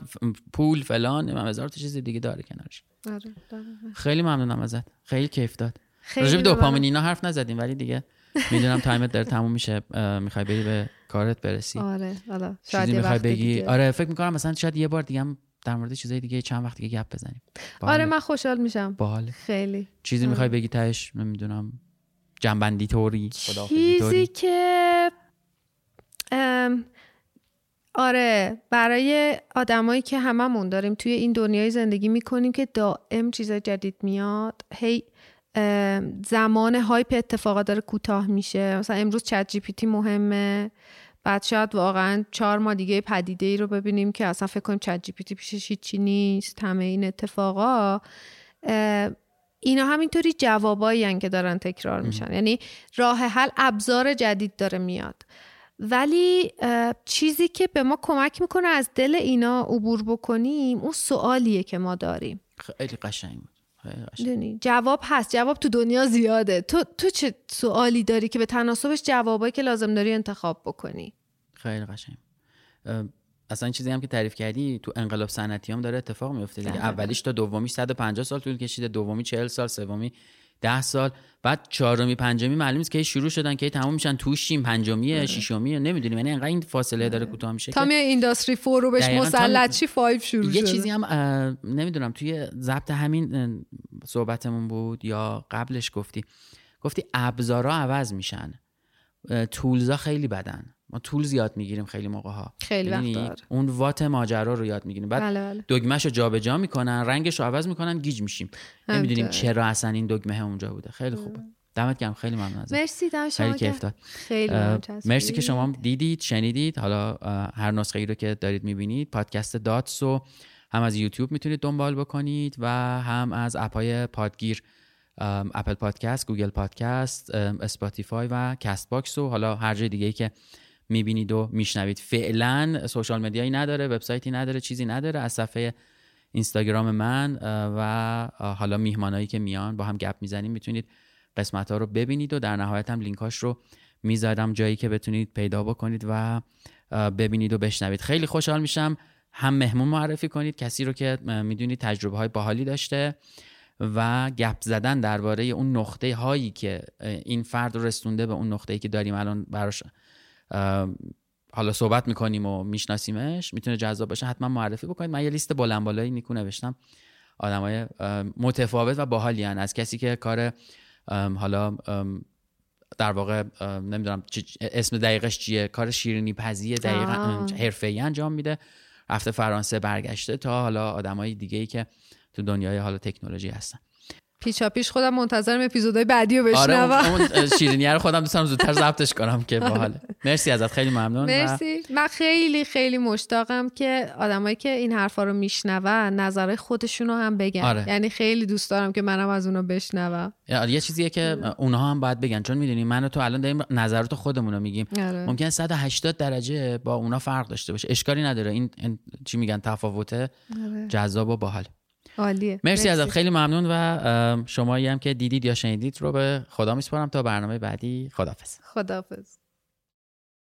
پول فلان هزار تا چیز دیگه داره کنارش آره،. خیلی ممنونم ازت خیلی کیف داد به دوپامین اینا حرف نزدیم ولی دیگه می‌دونم تایمت داره تموم میشه می‌خوای بری به کارت برسی آره حالا شاید بگی دیگه. آره فکر می‌کنم مثلا شاید یه بار دیگه هم در مورد چیزای دیگه چند وقت دیگه گپ بزنیم. آره باحاله. من خوشحال میشم. باحاله. خیلی. چیزی می‌خوای بگی تهش؟ نمی‌دونم. جمع‌بندی طوری خداحافظی چیزی طوری. که ام، آره برای آدمایی که هممون داریم توی این دنیای زندگی می‌کنیم که دائم چیزای جدید میاد. هی زمان hype اتفاقات داره کوتاه میشه. مثلا امروز ChatGPT مهمه. بعد شاید واقعا چهار ماه دیگه پدیده ای رو ببینیم که اصلا فکر کنیم ChatGPT پیشش هیچی نیست همه این اتفاقا. اینا همینطوری جوابایی که دارن تکرار میشن. یعنی راه حل ابزار جدید داره میاد. ولی چیزی که به ما کمک می‌کنه از دل اینا عبور بکنیم اون سوالیه که ما داریم. خیلی قشنگ بود. جواب هست. جواب تو دنیا زیاده. تو تو چه سوالی داری که به تناسبش جوابایی که لازم داری انتخاب بکنی؟ خیلی قشنگ. اصلا چیزی هم که تعریف کردی تو انقلاب صنعتی هم داره اتفاق میفته دیگه. اولیش تا دومی 150 سال طول کشیده دومی 40 سال سومی 10 سال. بعد چهارمی پنجمی معلوم نیست که شروع شدن که تمام میشن. توشیم پنجمیه ششمیه نمی‌دونیم. یعنی انقدر این فاصله داره کوتاه میشه تا میای Industry Four رو بهش مسلط چی؟ Five شروع یه شده. چیزی هم نمی‌دونم توی ضبط همین صحبتمون بود یا قبلش گفتی. گفتی ابزارا عوض میشن. tools ا خیلی بدن. ما tools یاد می‌گیریم خیلی موقع ها خیلی وقتا آره. اون what ماجرا رو یاد می‌گیریم. بعد بله بله. دگمهش رو جابجا می‌کنن رنگش رو عوض می‌کنن گیج میشیم. نمی‌دونیم. چرا اصلا این دگمه اونجا بوده. خیلی خوبه. دمت گرم. خیلی ممنون ازت. مرسی دم شما خیلی کیف. داد. خیلی چسبید. مرسی که شما دیدید شنیدید. حالا هر نسخه ای رو که دارید می‌بینید پادکست Dots رو هم از یوتیوب می‌تونید دنبال بکنید و هم از app های پادگیر Apple Podcast Google Podcast Spotify و Castbox و حالا هر جای دیگه ای که می‌بینید و میشنوید. فعلا social media یی نداره وبسایتی نداره چیزی نداره. از صفحه اینستاگرام من و حالا میهمانایی که میان با هم گپ می‌زنیم می‌تونید قسمت ها رو ببینید و در نهایت هم لینکاش رو می‌ذارم جایی که بتونید پیدا بکنید و ببینید و بشنوید. خیلی خوشحال میشم هم مهمون معرفی کنید کسی رو که می‌دونید تجربه های باحالی داشته و گپ زدن درباره اون نقطه هایی که این فرد رو رسونده به اون نقطه ای که داریم الان براش حالا صحبت می‌کنیم و میشناسیمش. می‌تونه جذاب باشه. حتما معرفی بکنید. من یه لیست بلند بالایی نیکو نوشتم. آدمای متفاوت و باحالی از کسی که کار حالا در واقع نمی‌دونم اسم دقیقش چیه. کار شیرینی پزی دقیقا حرفه‌ای انجام میده. رفته فرانسه برگشته تا حالا آدمای دیگه ای که تو دنیای حالا تکنولوژی هستن. پیچا پیش خودم منتظرم اپیزودهای بعدی رو بشنوم. آره اون شیرینی رو خودم دوستم زودتر ضبطش کنم که باحاله. مرسی ازت خیلی ممنون. مرسی. من خیلی خیلی مشتاقم که آدمایی که این حرفا رو میشنون نظر خودشون رو هم بگن. آره. یعنی خیلی دوست دارم که منم از اونا بشنوم. یه چیزیه که اونها هم باید بگن. چون می‌دونی من و تو الان داریم نظرات خودمون رو میگیم. آره. ممکن 180 درجه با اونا فرق داشته باشه. اشکالی نداره. این, چی میگن؟ تفاوته. آره. جذاب و باحال. عالیه. مرسی, ازت. خیلی ممنون و شمایی هم که دیدید یا شنیدید رو به خدا میسپارم. تا برنامه بعدی خدافظ خدافظ